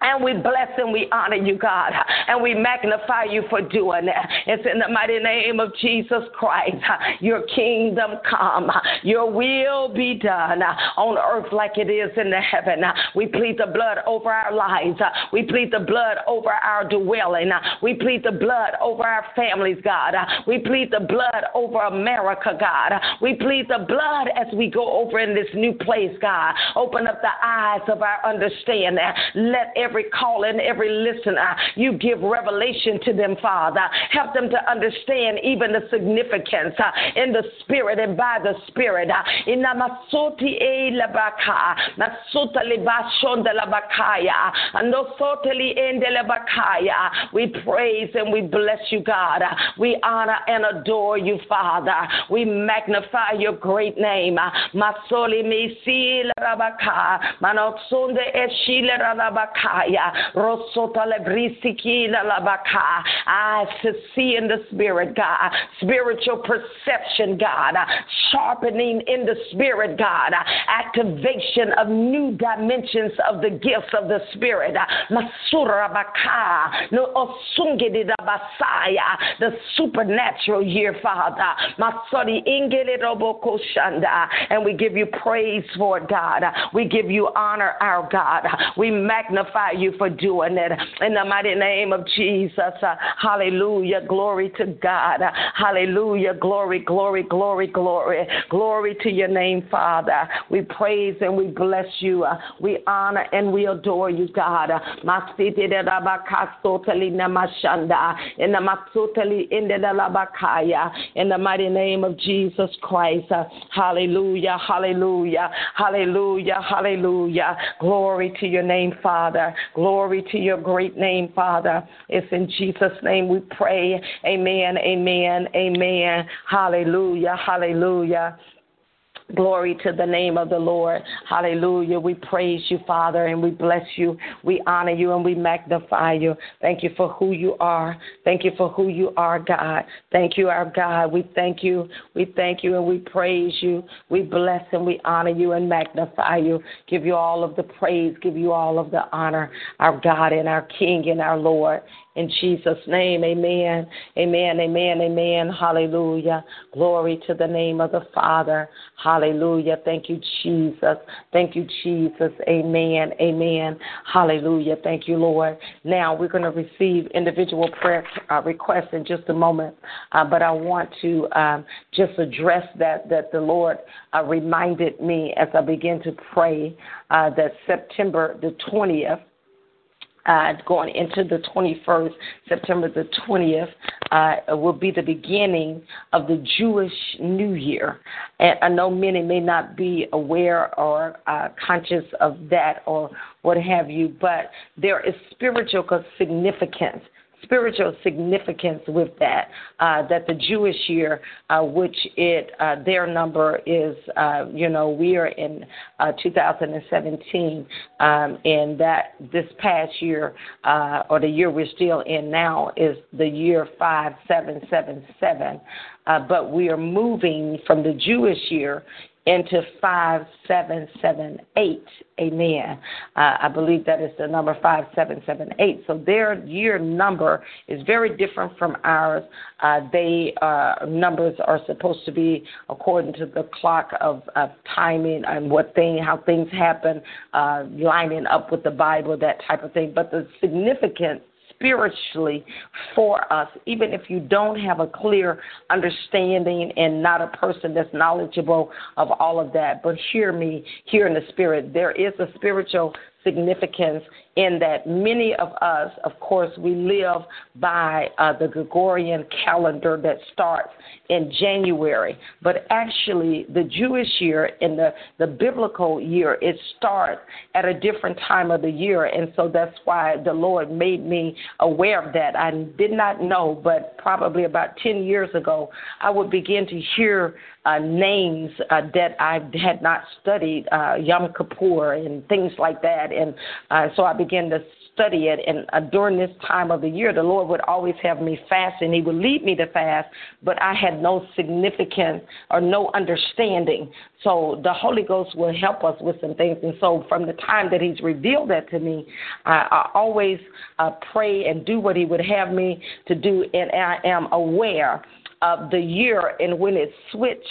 And we bless and we honor you, God. And we magnify you for doing it. It's in the mighty name of Jesus Christ. Your kingdom come. Your will be done on earth like it is in the heaven. We plead the blood over our lives. We plead the blood over our dwelling. We plead the blood over our families, God. We plead the blood over America, God. We plead the blood as we go over in this new place, God. Open up the eyes of our understanding. Let every every caller and every listener. You give revelation to them, Father. Help them to understand even the significance uh, in the spirit and by the spirit. Uh, we praise and we bless you, God. We honor and adore you, Father. We magnify your great name. Masoli misil rabaka, manotsonde eshile rabakaya, rosota lebrisiki labaka. Eyes to see in the spirit, God. Spiritual perception, God. Sharpening in the spirit, God. Activation of new dimensions of the gifts of the spirit. The supernatural year, Father. And we give you praise for it, God. We give you honor, our God. We magnify you for doing it in the mighty name of Jesus. Uh, hallelujah. Glory to God. Hallelujah. Glory, glory, glory, glory. Glory to your name, Father. We praise and we bless you. Uh, we honor and we adore you, God. In the mighty name of Jesus Christ. Hallelujah. Hallelujah. Hallelujah. Hallelujah. Glory to your name, Father. Glory to your great name, Father. It's in Jesus' name we pray. Amen. Amen. Amen. Hallelujah. Hallelujah. Glory to the name of the Lord. Hallelujah. We praise you, Father, and we bless you. We honor you and we magnify you. Thank you for who you are. Thank you for who you are, God. Thank you, our God. We thank you. We thank you and we praise you. We bless and we honor you and magnify you. Give you all of the praise. Give you all of the honor, our God and our King and our Lord. In Jesus' name, amen. Amen, amen, amen. Hallelujah. Glory to the name of the Father. Hallelujah. Thank you, Jesus. Thank you, Jesus. Amen, amen. Hallelujah. Thank you, Lord. Now we're going to receive individual prayer uh, requests in just a moment, uh, but I want to um, just address that, that the Lord uh, reminded me as I begin to pray uh, that September the 20th uh, going into the 21st, September the 20th, uh, will be the beginning of the Jewish New Year. And I know many may not be aware or uh, conscious of that or what have you, but there is spiritual significance spiritual significance with that. Uh, that the Jewish year, uh, which it uh, their number is, uh, you know, we are in uh, 2017, um, and that this past year uh, or the year we're still in now is the year 5777. but we are moving from the Jewish year into 5778. Amen. Uh, I believe that is the number 5778. So their year number is very different from ours. Uh, they uh, numbers are supposed to be according to the clock of, of timing and what thing, how things happen, uh, lining up with the Bible, that type of thing. But the significance spiritually for us, even if you don't have a clear understanding and not a person that's knowledgeable of all of that. But hear me, hear in the spirit. There is a spiritual significance in that many of us, of course, we live by uh, the Gregorian calendar that starts in January. But actually, the Jewish year and the, the biblical year, it starts at a different time of the year. And so that's why the Lord made me aware of that. I did not know, but probably about 10 years ago, I would begin to hear uh, names uh, that I had not studied, uh, Yom Kippur and things like that. And uh, so I began to study it. And uh, during this time of the year, the Lord would always have me fast, and He would lead me to fast, but I had no significant or no understanding. So the Holy Ghost will help us with some things. And so from the time that He's revealed that to me, I, I always uh, pray and do what He would have me to do, and I am aware of the year and when it switched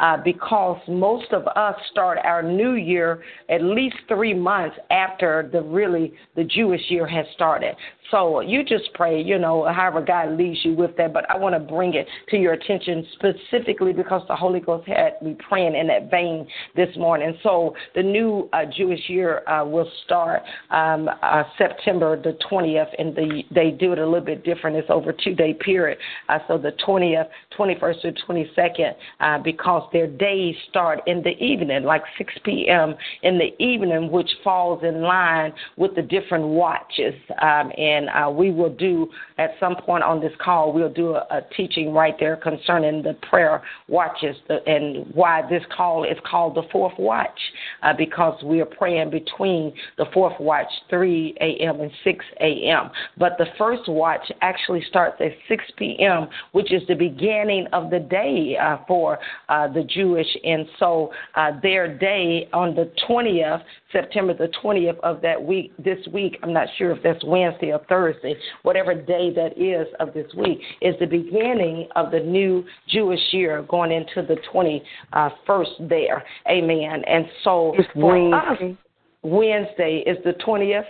uh, because most of us start our new year at least three months after the really the Jewish year has started. So you just pray, you know, however God leads you with that. But I want to bring it to your attention specifically because the Holy Ghost had me praying in that vein this morning. So the new uh, Jewish year uh, will start um, uh, September the 20th, and the, they do it a little bit different. It's over two day period. Uh, so the 20th, 21st to 22nd, uh, because their days start in the evening, like 6 p.m. in the evening, which falls in line with the different watches. Um, and and uh, we will do at some point on this call. We'll do a, a teaching right there concerning the prayer watches and why this call is called the fourth watch uh, because we are praying between the fourth watch, 3 a.m. and 6 a.m. But the first watch actually starts at 6 p.m., which is the beginning of the day uh, for uh, the Jewish, and so uh, their day on the 20th September the 20th of that week, this week, I'm not sure if that's Wednesday or Thursday, whatever day that is of this week, is the beginning of the new Jewish year going into the 21st there. Amen. And so it's Wednesday. Us, Wednesday is the 20th.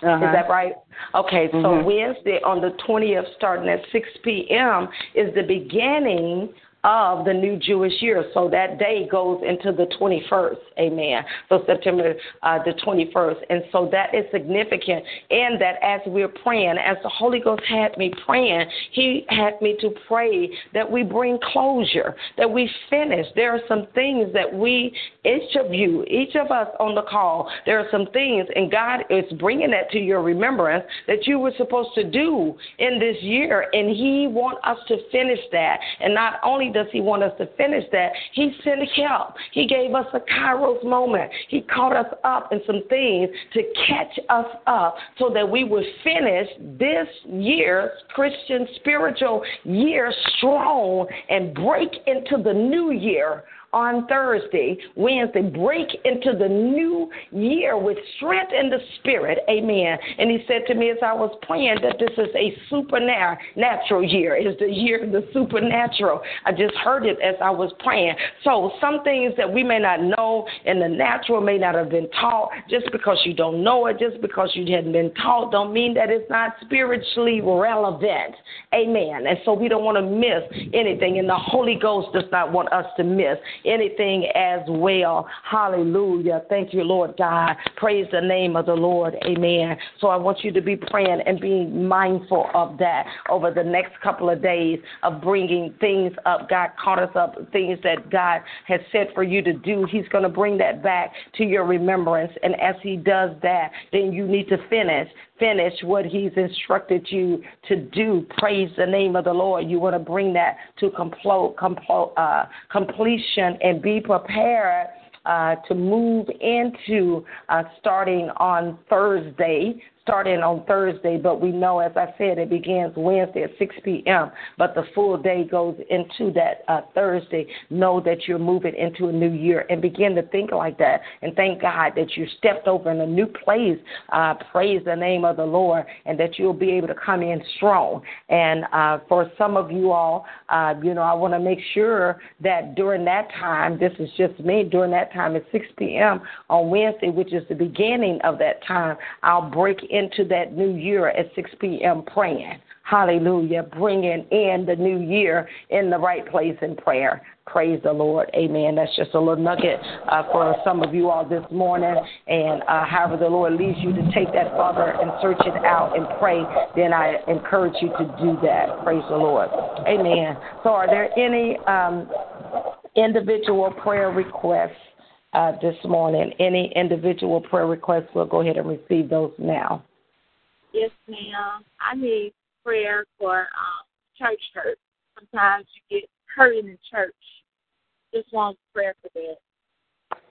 Uh-huh. Is that right? Okay, so mm-hmm. Wednesday on the 20th, starting at 6 p.m., is the beginning of the new Jewish year. So that day goes into the 21st. Amen. So September uh, the 21st. And so that is significant in that as we're praying, as the Holy Ghost had me praying, He had me to pray that we bring closure, that we finish. There are some things that we, each of you, each of us on the call, there are some things, and God is bringing that to your remembrance that you were supposed to do in this year. And He wants us to finish that. And not only does He want us to finish that, He sent help. He gave us a Kairos moment. He caught us up in some things to catch us up so that we would finish this year's Christian spiritual year, strong and break into the new year on Thursday, Wednesday, break into the new year with strength in the spirit. Amen. And he said to me as I was praying that this is a supernatural year. It's the year of the supernatural. I just heard it as I was praying. So some things that we may not know in the natural may not have been taught. Just because you don't know it, just because you hadn't been taught, don't mean that it's not spiritually relevant. Amen. And so we don't want to miss anything. And the Holy Ghost does not want us to miss anything as well. Hallelujah. Thank you, Lord God. Praise the name of the Lord. Amen. So I want you to be praying and being mindful of that over the next couple of days of bringing things up. God caught us up, things that God has said for you to do. He's going to bring that back to your remembrance. And as He does that, then you need to finish finish what he's instructed you to do. Praise the name of the Lord. You want to bring that to complo- complo- uh, completion and be prepared uh, to move into uh, starting on Thursday, starting on Thursday, but we know, as I said, it begins Wednesday at 6 p.m., but the full day goes into that uh, Thursday. Know that you're moving into a new year and begin to think like that. And thank God that you stepped over in a new place. Uh, praise the name of the Lord, and that you'll be able to come in strong. And uh, for some of you all, uh, you know, I want to make sure that during that time, this is just me, during that time at 6 p.m. on Wednesday, which is the beginning of that time, I'll break in into that new year at 6 p.m. praying. Hallelujah. Bringing in the new year in the right place in prayer. Praise the Lord. Amen. That's just a little nugget uh, for some of you all this morning. And uh, however the Lord leads you to take that, Father, and search it out and pray, then I encourage you to do that. Praise the Lord. Amen. So, are there any um, individual prayer requests? Uh, this morning. Any individual prayer requests, we'll go ahead and receive those now. Yes, ma'am. I need prayer for um, church hurt. Sometimes you get hurt in the church. Just want prayer for that.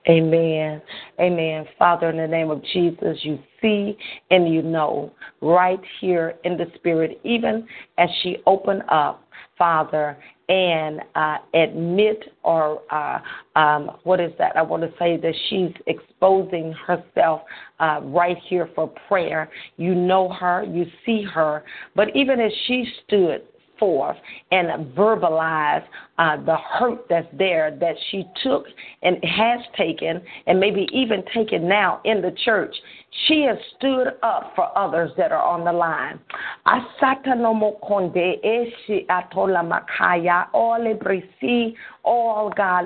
Amen. Amen. Father, in the name of Jesus, you see and you know right here in the spirit, even as she opened up, Father, and uh, admit or uh, um, what is that? I want to say that she's exposing herself uh, right here for prayer. You know her, you see her, but even as she stood forth and verbalize uh, the hurt that's there that she took and has taken, and maybe even taken now in the church. She has stood up for others that are on the line. All God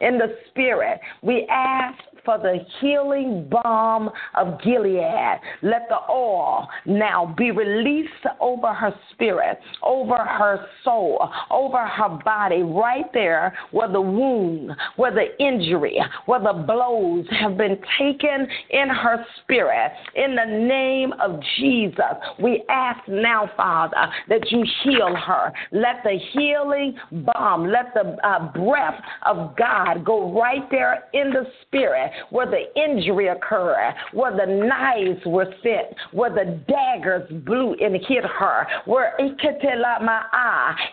in the spirit. We ask for the healing balm of Gilead. Let the oil now be released over her spirit, over her soul, over her body, right there where the wound, where the injury, where the blows have been taken in her spirit. In the name of Jesus, we ask now, Father, that you heal her. Let the healing balm, let the uh, breath of God go right there in the spirit where the injury occurred, where the knives were sent, where the daggers blew and hit her, where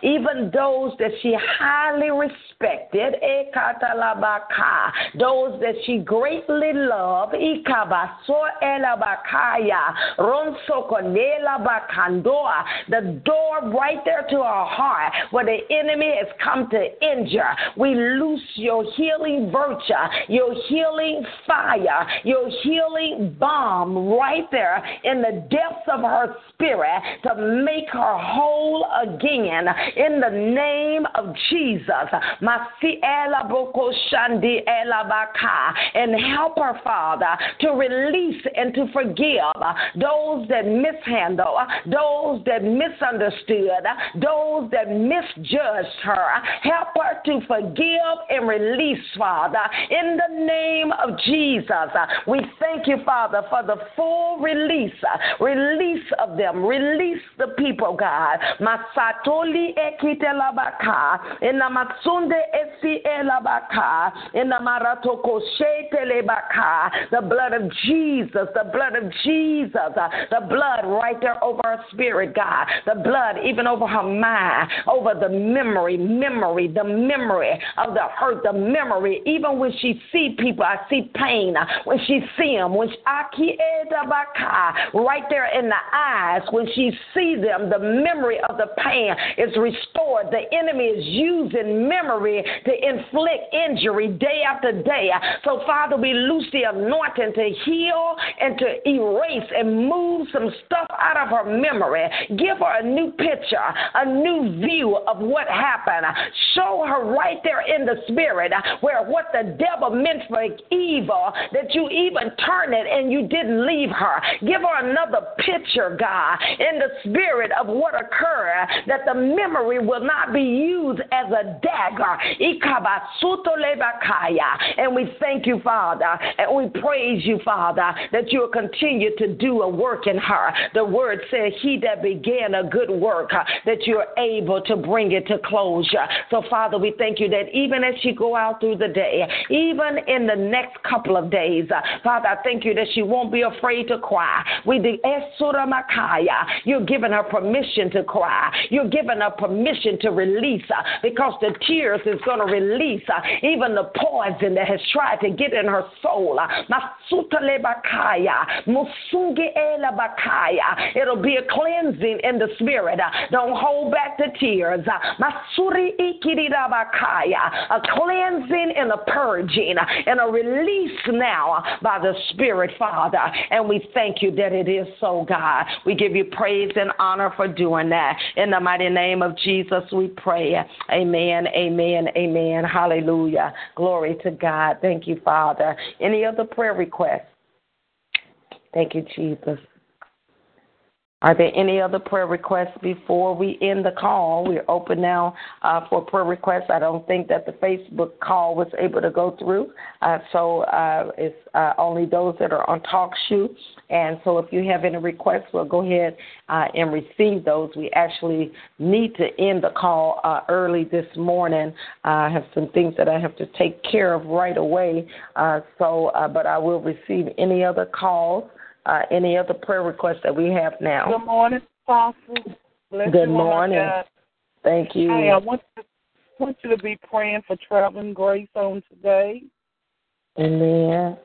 even those that she highly respected, those that she greatly loved, the door right there to her heart where the enemy has come to injure. We loose your healing virtue, your healing fire, your healing balm right there in the depths of her spirit to make her whole again in the name of Jesus. And help her, Father, to release and to forgive those that mishandle, those that misunderstood, those that misjudged her. Help her to forgive and release, Father, in the name of Jesus. Jesus. We thank you, Father, for the full release, uh, release of them, release the people, God. Masatoli ekitelabaka, in the matsunde esi elabaka, in the maratoko shetelebaka, the blood of Jesus, the blood of Jesus, uh, the blood right there over her spirit, God, the blood even over her mind, over the memory, memory, the memory of the hurt, the memory, even when she see people, I see pain uh, when she see them, when she, eh, right there in the eyes, when she see them, the memory of the pain is restored. The enemy is using memory to inflict injury day after day. So, Father, we loose the anointing to heal and to erase and move some stuff out of her memory. Give her a new picture, a new view of what happened. Show her right there in the spirit uh, where what the devil meant for evil that you even turn it and you didn't leave her. Give her another picture, God, in the spirit of what occurred, that the memory will not be used as a dagger. And we thank you, Father, and we praise you, Father, that you'll continue to do a work in her. The word says, He that began a good work, that you're able to bring it to closure. So, Father, we thank you that even as she go out through the day, even in the next couple of days. Father, I thank you that she won't be afraid to cry. We the Makaya, you're giving her permission to cry. You're giving her permission to release uh, because the tears is going to release uh, even the poison that has tried to get in her soul. Uh, It'll be a cleansing in the spirit. Don't hold back the tears. A cleansing and a purging and a release now by the Spirit, Father. And we thank you that it is so, God. We give you praise and honor for doing that. In the mighty name of Jesus, we pray. Amen, amen, amen. Hallelujah. Glory to God. Thank you, Father. Any other prayer requests? Thank you, Jesus. Are there any other prayer requests before we end the call? We're open now uh, for prayer requests. I don't think that the Facebook call was able to go through, uh, so uh, it's uh, only those that are on TalkShoe. And so, if you have any requests, we'll go ahead uh, and receive those. We actually need to end the call uh, early this morning. I have some things that I have to take care of right away. so, but I will receive any other calls uh, any other prayer requests that we have now? Good morning, Apostle. Bless Good morning. Thank you. Hey, I want to, want you to be praying for traveling grace on today. Amen.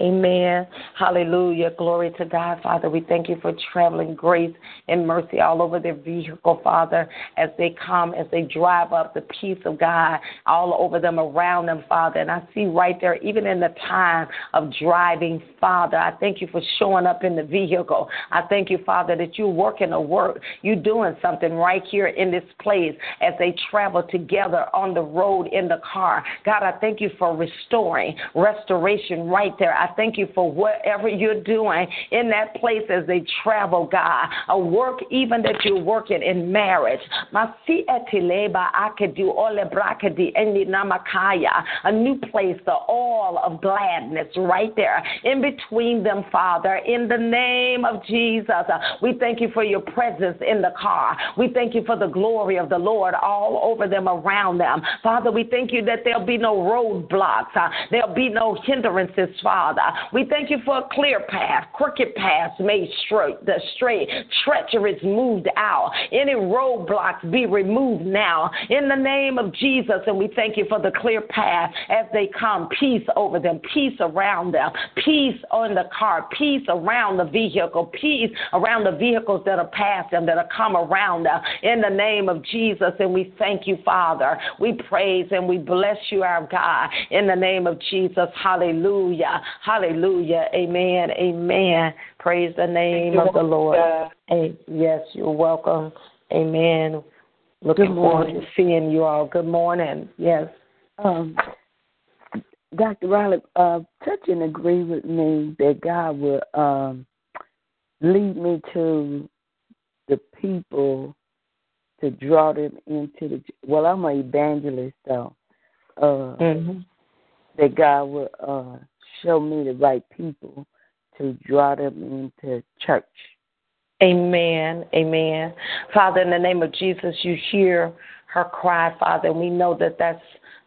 Amen. Hallelujah. Glory to God, Father. We thank you for traveling grace and mercy all over their vehicle, Father, as they come, as they drive up the peace of God all over them, around them, Father. And I see right there, even in the time of driving, Father, I thank you for showing up in the vehicle. I thank you, Father, that you're working a work. You're doing something right here in this place as they travel together on the road in the car. God, I thank you for restoring, restoration right there. I thank you for whatever you're doing in that place as they travel, God. A work even that you're working in marriage. A new place, the all of gladness right there in between them, Father, in the name of Jesus. We thank you for your presence in the car. We thank you for the glory of the Lord all over them, around them. Father, we thank you that there'll be no roadblocks, uh, there'll be no hindrances, Father. We thank you for a clear path, crooked paths made straight, the straight, treacherous moved out. Any roadblocks be removed now in the name of Jesus. And we thank you for the clear path as they come. Peace over them, peace around them, peace on the car, peace around the vehicle, peace around the vehicles that are past them, that are come around them in the name of Jesus. And we thank you, Father. We praise and we bless you, our God, in the name of Jesus. Hallelujah. Hallelujah. Amen. Amen. Praise the name of the Lord. Hey, yes, you're welcome. Amen. Looking forward to seeing you all. Good morning. Yes. Um, Dr. Riley, uh, touch and agree with me that God will um, lead me to the people to draw them into the. Well, I'm an evangelist, though. Uh, mm-hmm. That God will uh, show me the right people to draw them into church. Amen. Amen. Father, in the name of Jesus, you hear her cry, Father, and we know that that's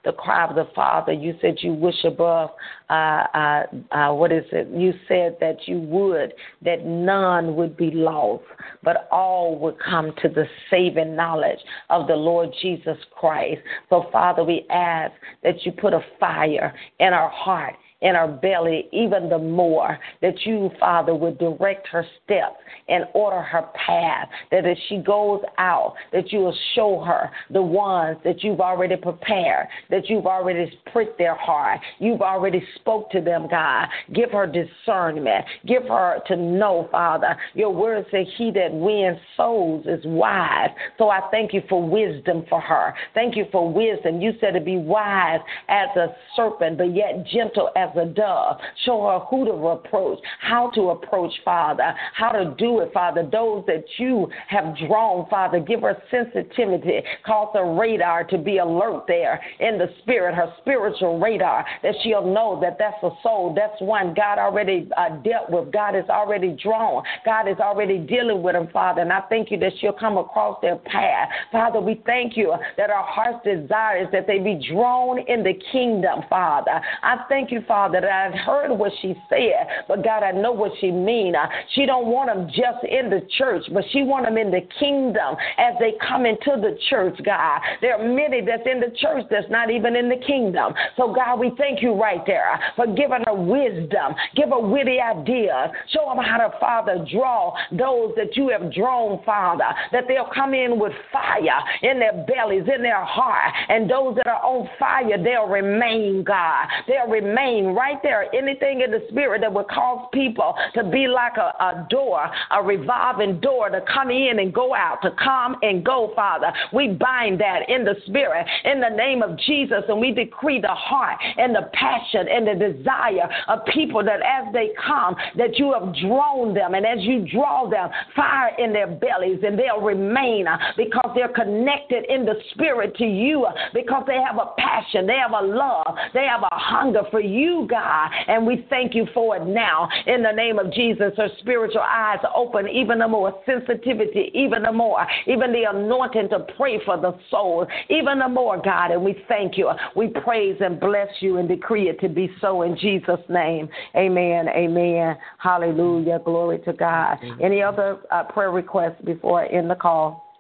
the cry of the Father. You said you wish above, uh, uh, uh, what is it? You said that you would, that none would be lost, but all would come to the saving knowledge of the Lord Jesus Christ. So, Father, we ask that you put a fire in our heart in her belly even the more, that you, Father, would direct her steps and order her path, that as she goes out, that you will show her the ones that you've already prepared, that you've already pricked their heart, you've already spoke to them, God. Give her discernment. Give her to know, Father. Your word says he that wins souls is wise. So I thank you for wisdom for her. Thank you for wisdom. You said to be wise as a serpent, but yet gentle as as a dove. Show her who to approach, how to approach, Father, how to do it, Father. Those that you have drawn, Father, give her sensitivity. Cause her radar to be alert there in the spirit, her spiritual radar, that she'll know that that's a soul. That's one God already uh, dealt with. God is already drawn. God is already dealing with them, Father. And I thank you that she'll come across their path. Father, we thank you that our heart's desire is that they be drawn in the kingdom, Father. I thank you, Father Father, that I've heard what she said, but God, I know what she mean. Uh, she don't want them just in the church, but she want them in the kingdom as they come into the church, God. There are many that's in the church that's not even in the kingdom. So, God, we thank you right there for giving her wisdom, give her witty ideas, show them how to, Father, draw those that you have drawn, Father, that they'll come in with fire in their bellies, in their heart, and those that are on fire, they'll remain, God. They'll remain right there anything in the spirit that would cause people to be like a, a door, a revolving door to come in and go out, to come and go, Father. We bind that in the spirit in the name of Jesus and we decree the heart and the passion and the desire of people that as they come, that you have drawn them and as you draw them, fire in their bellies and they'll remain uh, because they're connected in the spirit to you uh, because they have a passion, they have a love, they have a hunger for you God. And we thank you for it now. In the name of Jesus, her spiritual eyes open even the more, sensitivity even the more, even the anointing to pray for the soul, even the more, God. And we thank you. We praise and bless you and decree it to be so in Jesus' name. Amen. Amen. Hallelujah. Glory to God. Any other uh, prayer requests before I end the call?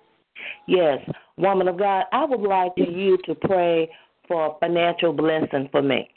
Yes. Woman of God, I would like for you to pray for a financial blessing for me.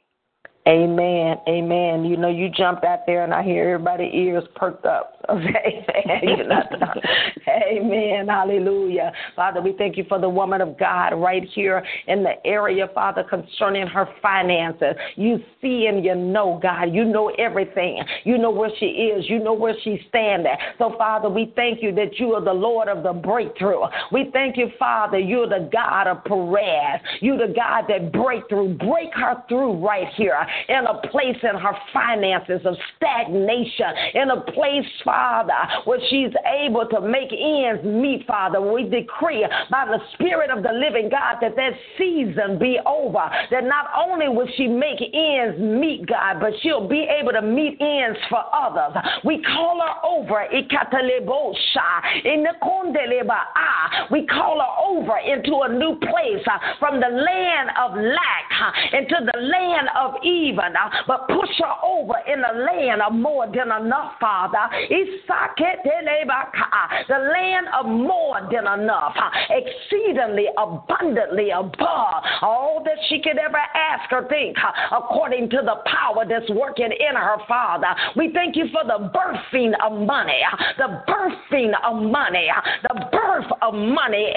Amen. Amen. You know, you jumped out there and I hear everybody's ears perked up. (laughs) Okay. (laughs) Amen. Hallelujah. Father, we thank you for the woman of God right here in the area, Father, concerning her finances. You see and you know, God. You know everything. You know where she is. You know where she's standing. So, Father, we thank you that you are the Lord of the breakthrough. We thank you, Father, you're the God of Perez. You're the God that breakthrough. Break her through right here in a place in her finances of stagnation, in a place, Father, where she's able to make ends meet, Father. We decree by the Spirit of the living God that that season be over, that not only will she make ends meet, God, but she'll be able to meet ends for others. We call her over. We call her over into a new place uh, from the land of lack uh, into the land of even, uh, but push her over in the land of more than enough, Father. The land of more than enough, uh, exceedingly abundantly above all that she could ever ask or think, uh, according to the power that's working in her, Father. We thank you for the birthing of money, uh, the birthing of money, the birth of money.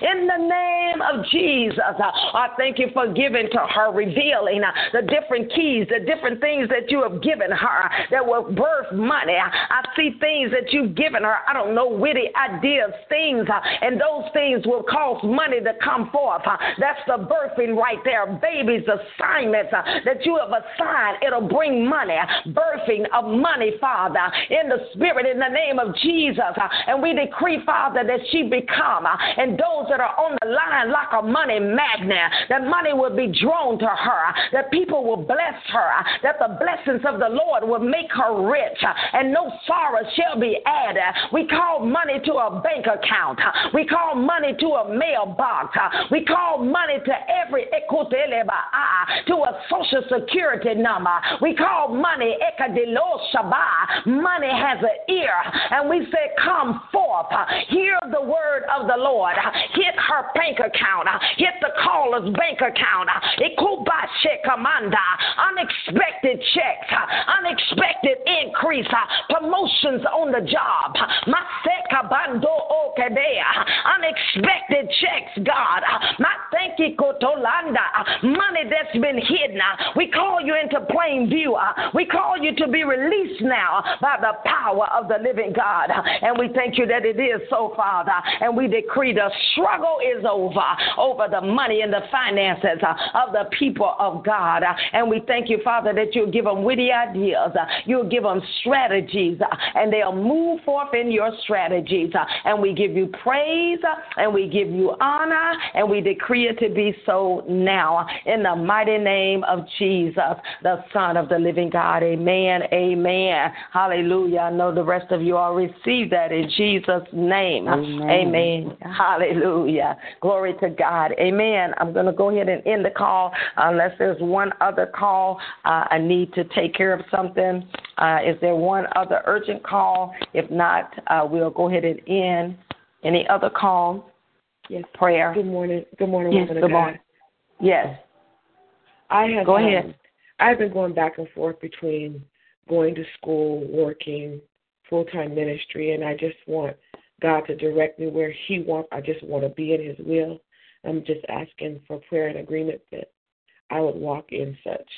In the name of Jesus, I thank you for giving to her, revealing uh, the different keys, the different things that you have given her uh, that will birth money. Uh, I see things that you've given her. I don't know, witty ideas, things, and those things will cause money to come forth. That's the birthing right there. Babies, assignments that you have assigned, it'll bring money, birthing of money, Father, in the spirit, in the name of Jesus. And we decree, Father, that she become, and those that are on the line like a money magnet, that money will be drawn to her, uh, that people will bless her, uh, that the blessings of the Lord will make her rich, uh, and no sorrow shall be added. We call money to a bank account. We call money to a mailbox. We call money to every to a social security number. We call money money has an ear, and we say, Come forth, hear the word of the Lord, hit her bank account, hit the caller's bank account, unexpected checks, unexpected increase, promotions on the job, unexpected checks, God, money that's been hidden. We call you into plain view. We call you to be released now by the power of the living God. And we thank you that it is so, Father. And we decree the struggle is over, over the money and the finances of the people of God. And we thank you, Father, that you'll give them witty ideas. You'll give them strategies, and they'll move forth in your strategies. And we give you praise, and we give you honor, and we decree it to be so now. In the mighty name of Jesus, the Son of the living God. Amen. Amen. Hallelujah. I know the rest of you all received that in Jesus' name. Amen. Amen. Hallelujah. Glory to God. Amen. I'm going to go ahead and end the call unless there's one other call. Uh, I need to take care of something. Uh, is there one other urgent call? If not, uh, we'll go ahead and end. Any other call? Yes. Prayer. Good morning. Good morning. Yes. Good morning. Yes. I have. Go ahead. Um, I've been going back and forth between going to school, working, full time ministry, and I just want God to direct me where He wants. I just want to be in His will. I'm just asking for prayer and agreement that I would walk in such.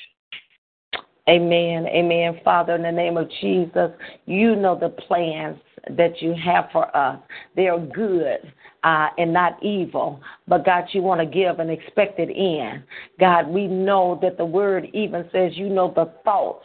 Amen. Amen. Father, in the name of Jesus, you know the plans that you have for us. They are good uh, and not evil. But God, you want to give an expected end. God, we know that the word even says you know the thoughts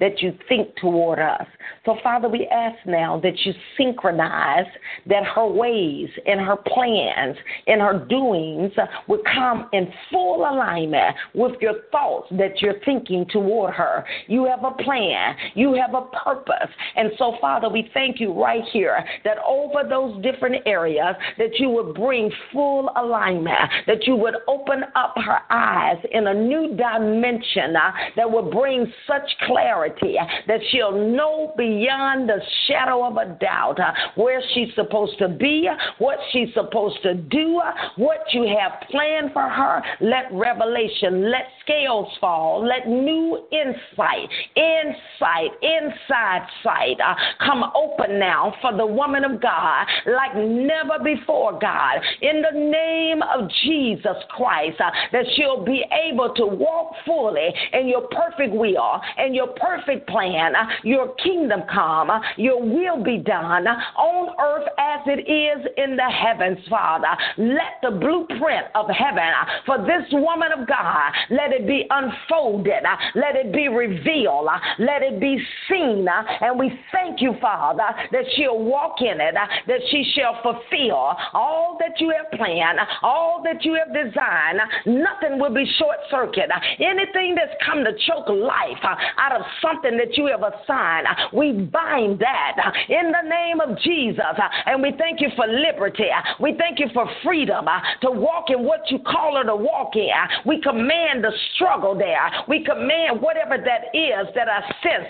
that you think toward us. So, Father, we ask now that you synchronize that her ways and her plans and her doings would come in full alignment with your thoughts that you're thinking toward her. You have a plan, you have a purpose. And so, Father, we thank you right here that over those different areas that that you would bring full alignment, that you would open up her eyes in a new dimension uh, that will bring such clarity uh, that she'll know beyond the shadow of a doubt uh, where she's supposed to be, what she's supposed to do, what you have planned for her. Let revelation, let scales fall, let new insight, insight, inside sight uh, come open now for the woman of God like never before, God. In the name of Jesus Christ, uh, that she'll be able to walk fully in your perfect will and your perfect plan. Uh, your kingdom come, uh, your will be done uh, on earth as it is in the heavens, Father. Let the blueprint of heaven uh, for this woman of God, let it be unfolded, uh, let it be revealed, let it be seen. And we thank you, Father, that she'll walk in it, that she shall fulfill all that you have planned, all that you have designed. Nothing will be short circuit. Anything that's come to choke life out of something that you have assigned, we bind that in the name of Jesus. And we thank you for liberty. We thank you for freedom to walk in what you call her to walk in. We command the struggle there. We command whatever that is that I sense.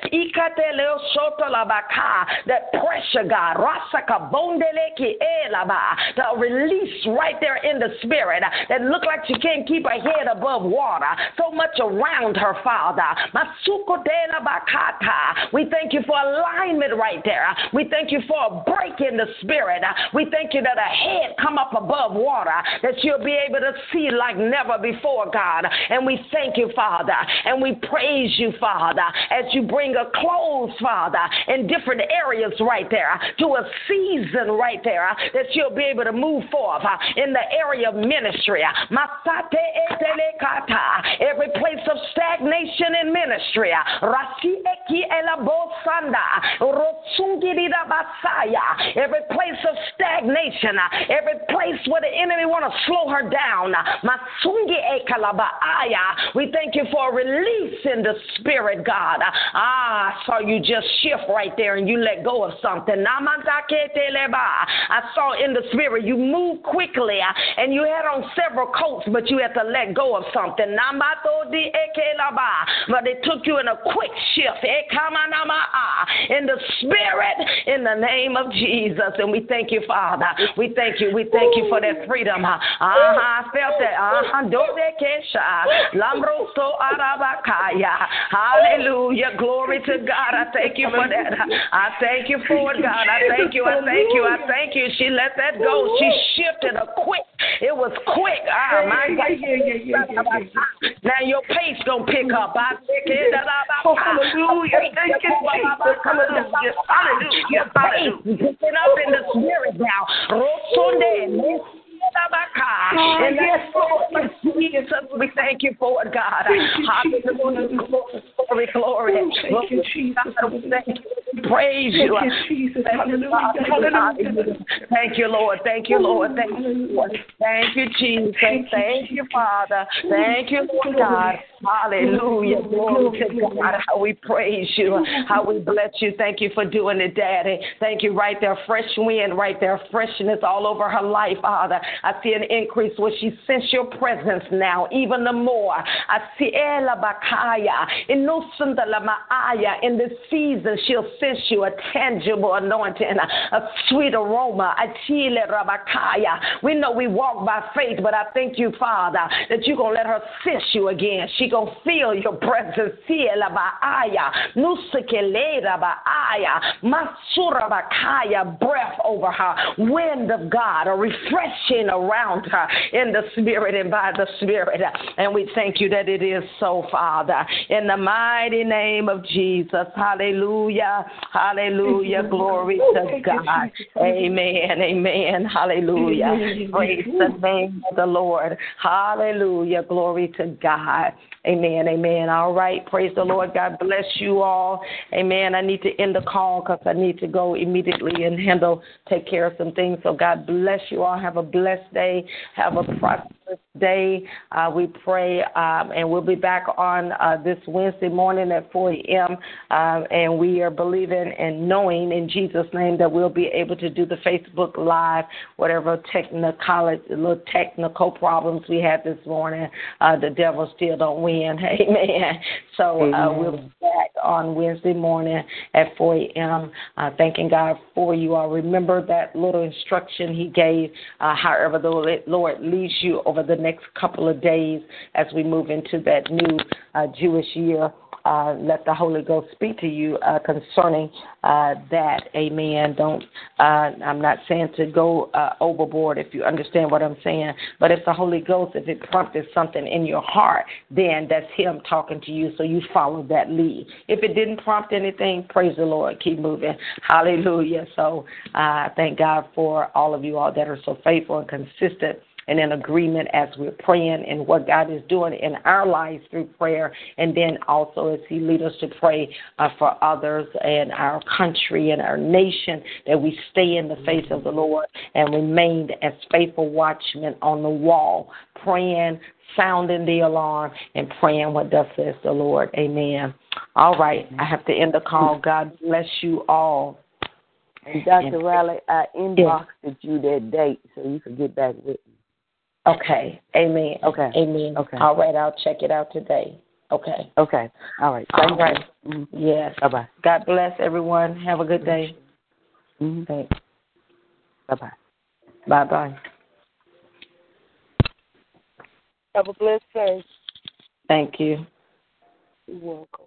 That pressure, God. The release right there in the spirit that look like she can't keep her head above water. So much around her, Father. We thank you for alignment right there. We thank you for a break in the spirit. We thank you that her head come up above water, that she'll be able to see like never before, God. And we thank you, Father. And we praise you, Father, as you bring a close, Father, in different areas right there to a season right there that she'll be able to move forth uh, in the area of ministry. Uh, every place of stagnation in ministry. Uh, every place of stagnation, every place where the enemy want to slow her down. We thank you for a release in the spirit, God. Ah, I saw you just shift right there and you let go of something. I saw in the spirit you move quickly and you had on several coats, but you had to let go of something. But they took you in a quick shift in the spirit in the name of Jesus. And we thank you, Father. We thank you. We thank you for that freedom. Uh-huh, I felt that. Uh-huh. Hallelujah. Glory to God. I thank you for that. I thank you for it, God. I thank you. I thank you. I thank you. She let that go. She shifted a quick. It was quick. Ah, my God. Now your pace gonna pick up. I think it. Hallelujah. Thank you, Jesus. Hallelujah. Hallelujah. Hallelujah. Picking up in the spirit now. And oh, yes, Lord, Jesus, we thank you for it, God. Hallelujah. Glory, glory. Oh, thank you, Jesus. Thank you. Praise you. You, Jesus. Hallelujah. Thank you, Lord. Thank you, Lord. Thank you, Lord. Thank you, Jesus. Thank you, Father. Thank you, Lord God. Hallelujah. Glory to God. How we praise you. How we bless you. Thank you for doing it, Daddy. Thank you right there. Fresh wind right there. Freshness all over her life, Father. I see an increase where she sense your presence now, even the more. I see Ela Bakaya. In in this season, she'll sense you a tangible anointing, a sweet aroma. Achille Rabakaya. We know we walk by faith, but I thank you, Father, that you're going to let her sense you again. She going to feel your presence. Ciela Baaya. Nusekelera Baaya. Masura Bakaya. Breath over her. Wind of God. A refreshing around her in the spirit and by the spirit. And we thank you that it is so, Father. In the mighty name of Jesus. Hallelujah. Hallelujah. Glory to God. Amen. Amen. Hallelujah. Praise the name of the Lord. Hallelujah. Glory to God. Amen. Amen. All right. Praise the Lord. God bless you all. Amen. I need to end the call because I need to go immediately and handle, take care of some things. So God bless you all. Have a blessed day. Have a prosperous day. Uh, we pray, um, and we'll be back on uh, this Wednesday morning at 4 a.m. Uh, and we are believing and knowing in Jesus' name that we'll be able to do the Facebook Live, whatever technical, little technical problems we had this morning. Uh, the devil still don't win. (laughs) Amen. So uh, we'll be back on Wednesday morning at 4 a.m. Uh, thanking God for you all. Remember that little instruction He gave. uh, however, the Lord leads you over the next couple of days as we move into that new uh, Jewish year. Uh, let the Holy Ghost speak to you uh, concerning uh, that. Amen. Don't. Uh, I'm not saying to go uh, overboard if you understand what I'm saying, but if the Holy Ghost, if it prompted something in your heart, then that's Him talking to you. So you follow that lead. If it didn't prompt anything, praise the Lord. Keep moving. Hallelujah. So uh, thank God for all of you all that are so faithful and consistent and in agreement as we're praying and what God is doing in our lives through prayer, and then also as He leads us to pray uh, for others and our country and our nation, that we stay in the face of the Lord and remain as faithful watchmen on the wall, praying, sounding the alarm, and praying what thus says the Lord. Amen. All right, I have to end the call. God bless you all. And Dr. Riley, I inboxed yeah. you that date so you could get back with. Okay. Amen. Okay. Amen. Okay. All right. I'll check it out today. Okay. Okay. All right. Thank All right. You. Yes. Bye bye. God bless everyone. Have a good day. Mm-hmm. Thanks. Bye bye. Bye bye. Have a blessed day. Thank you. You're welcome.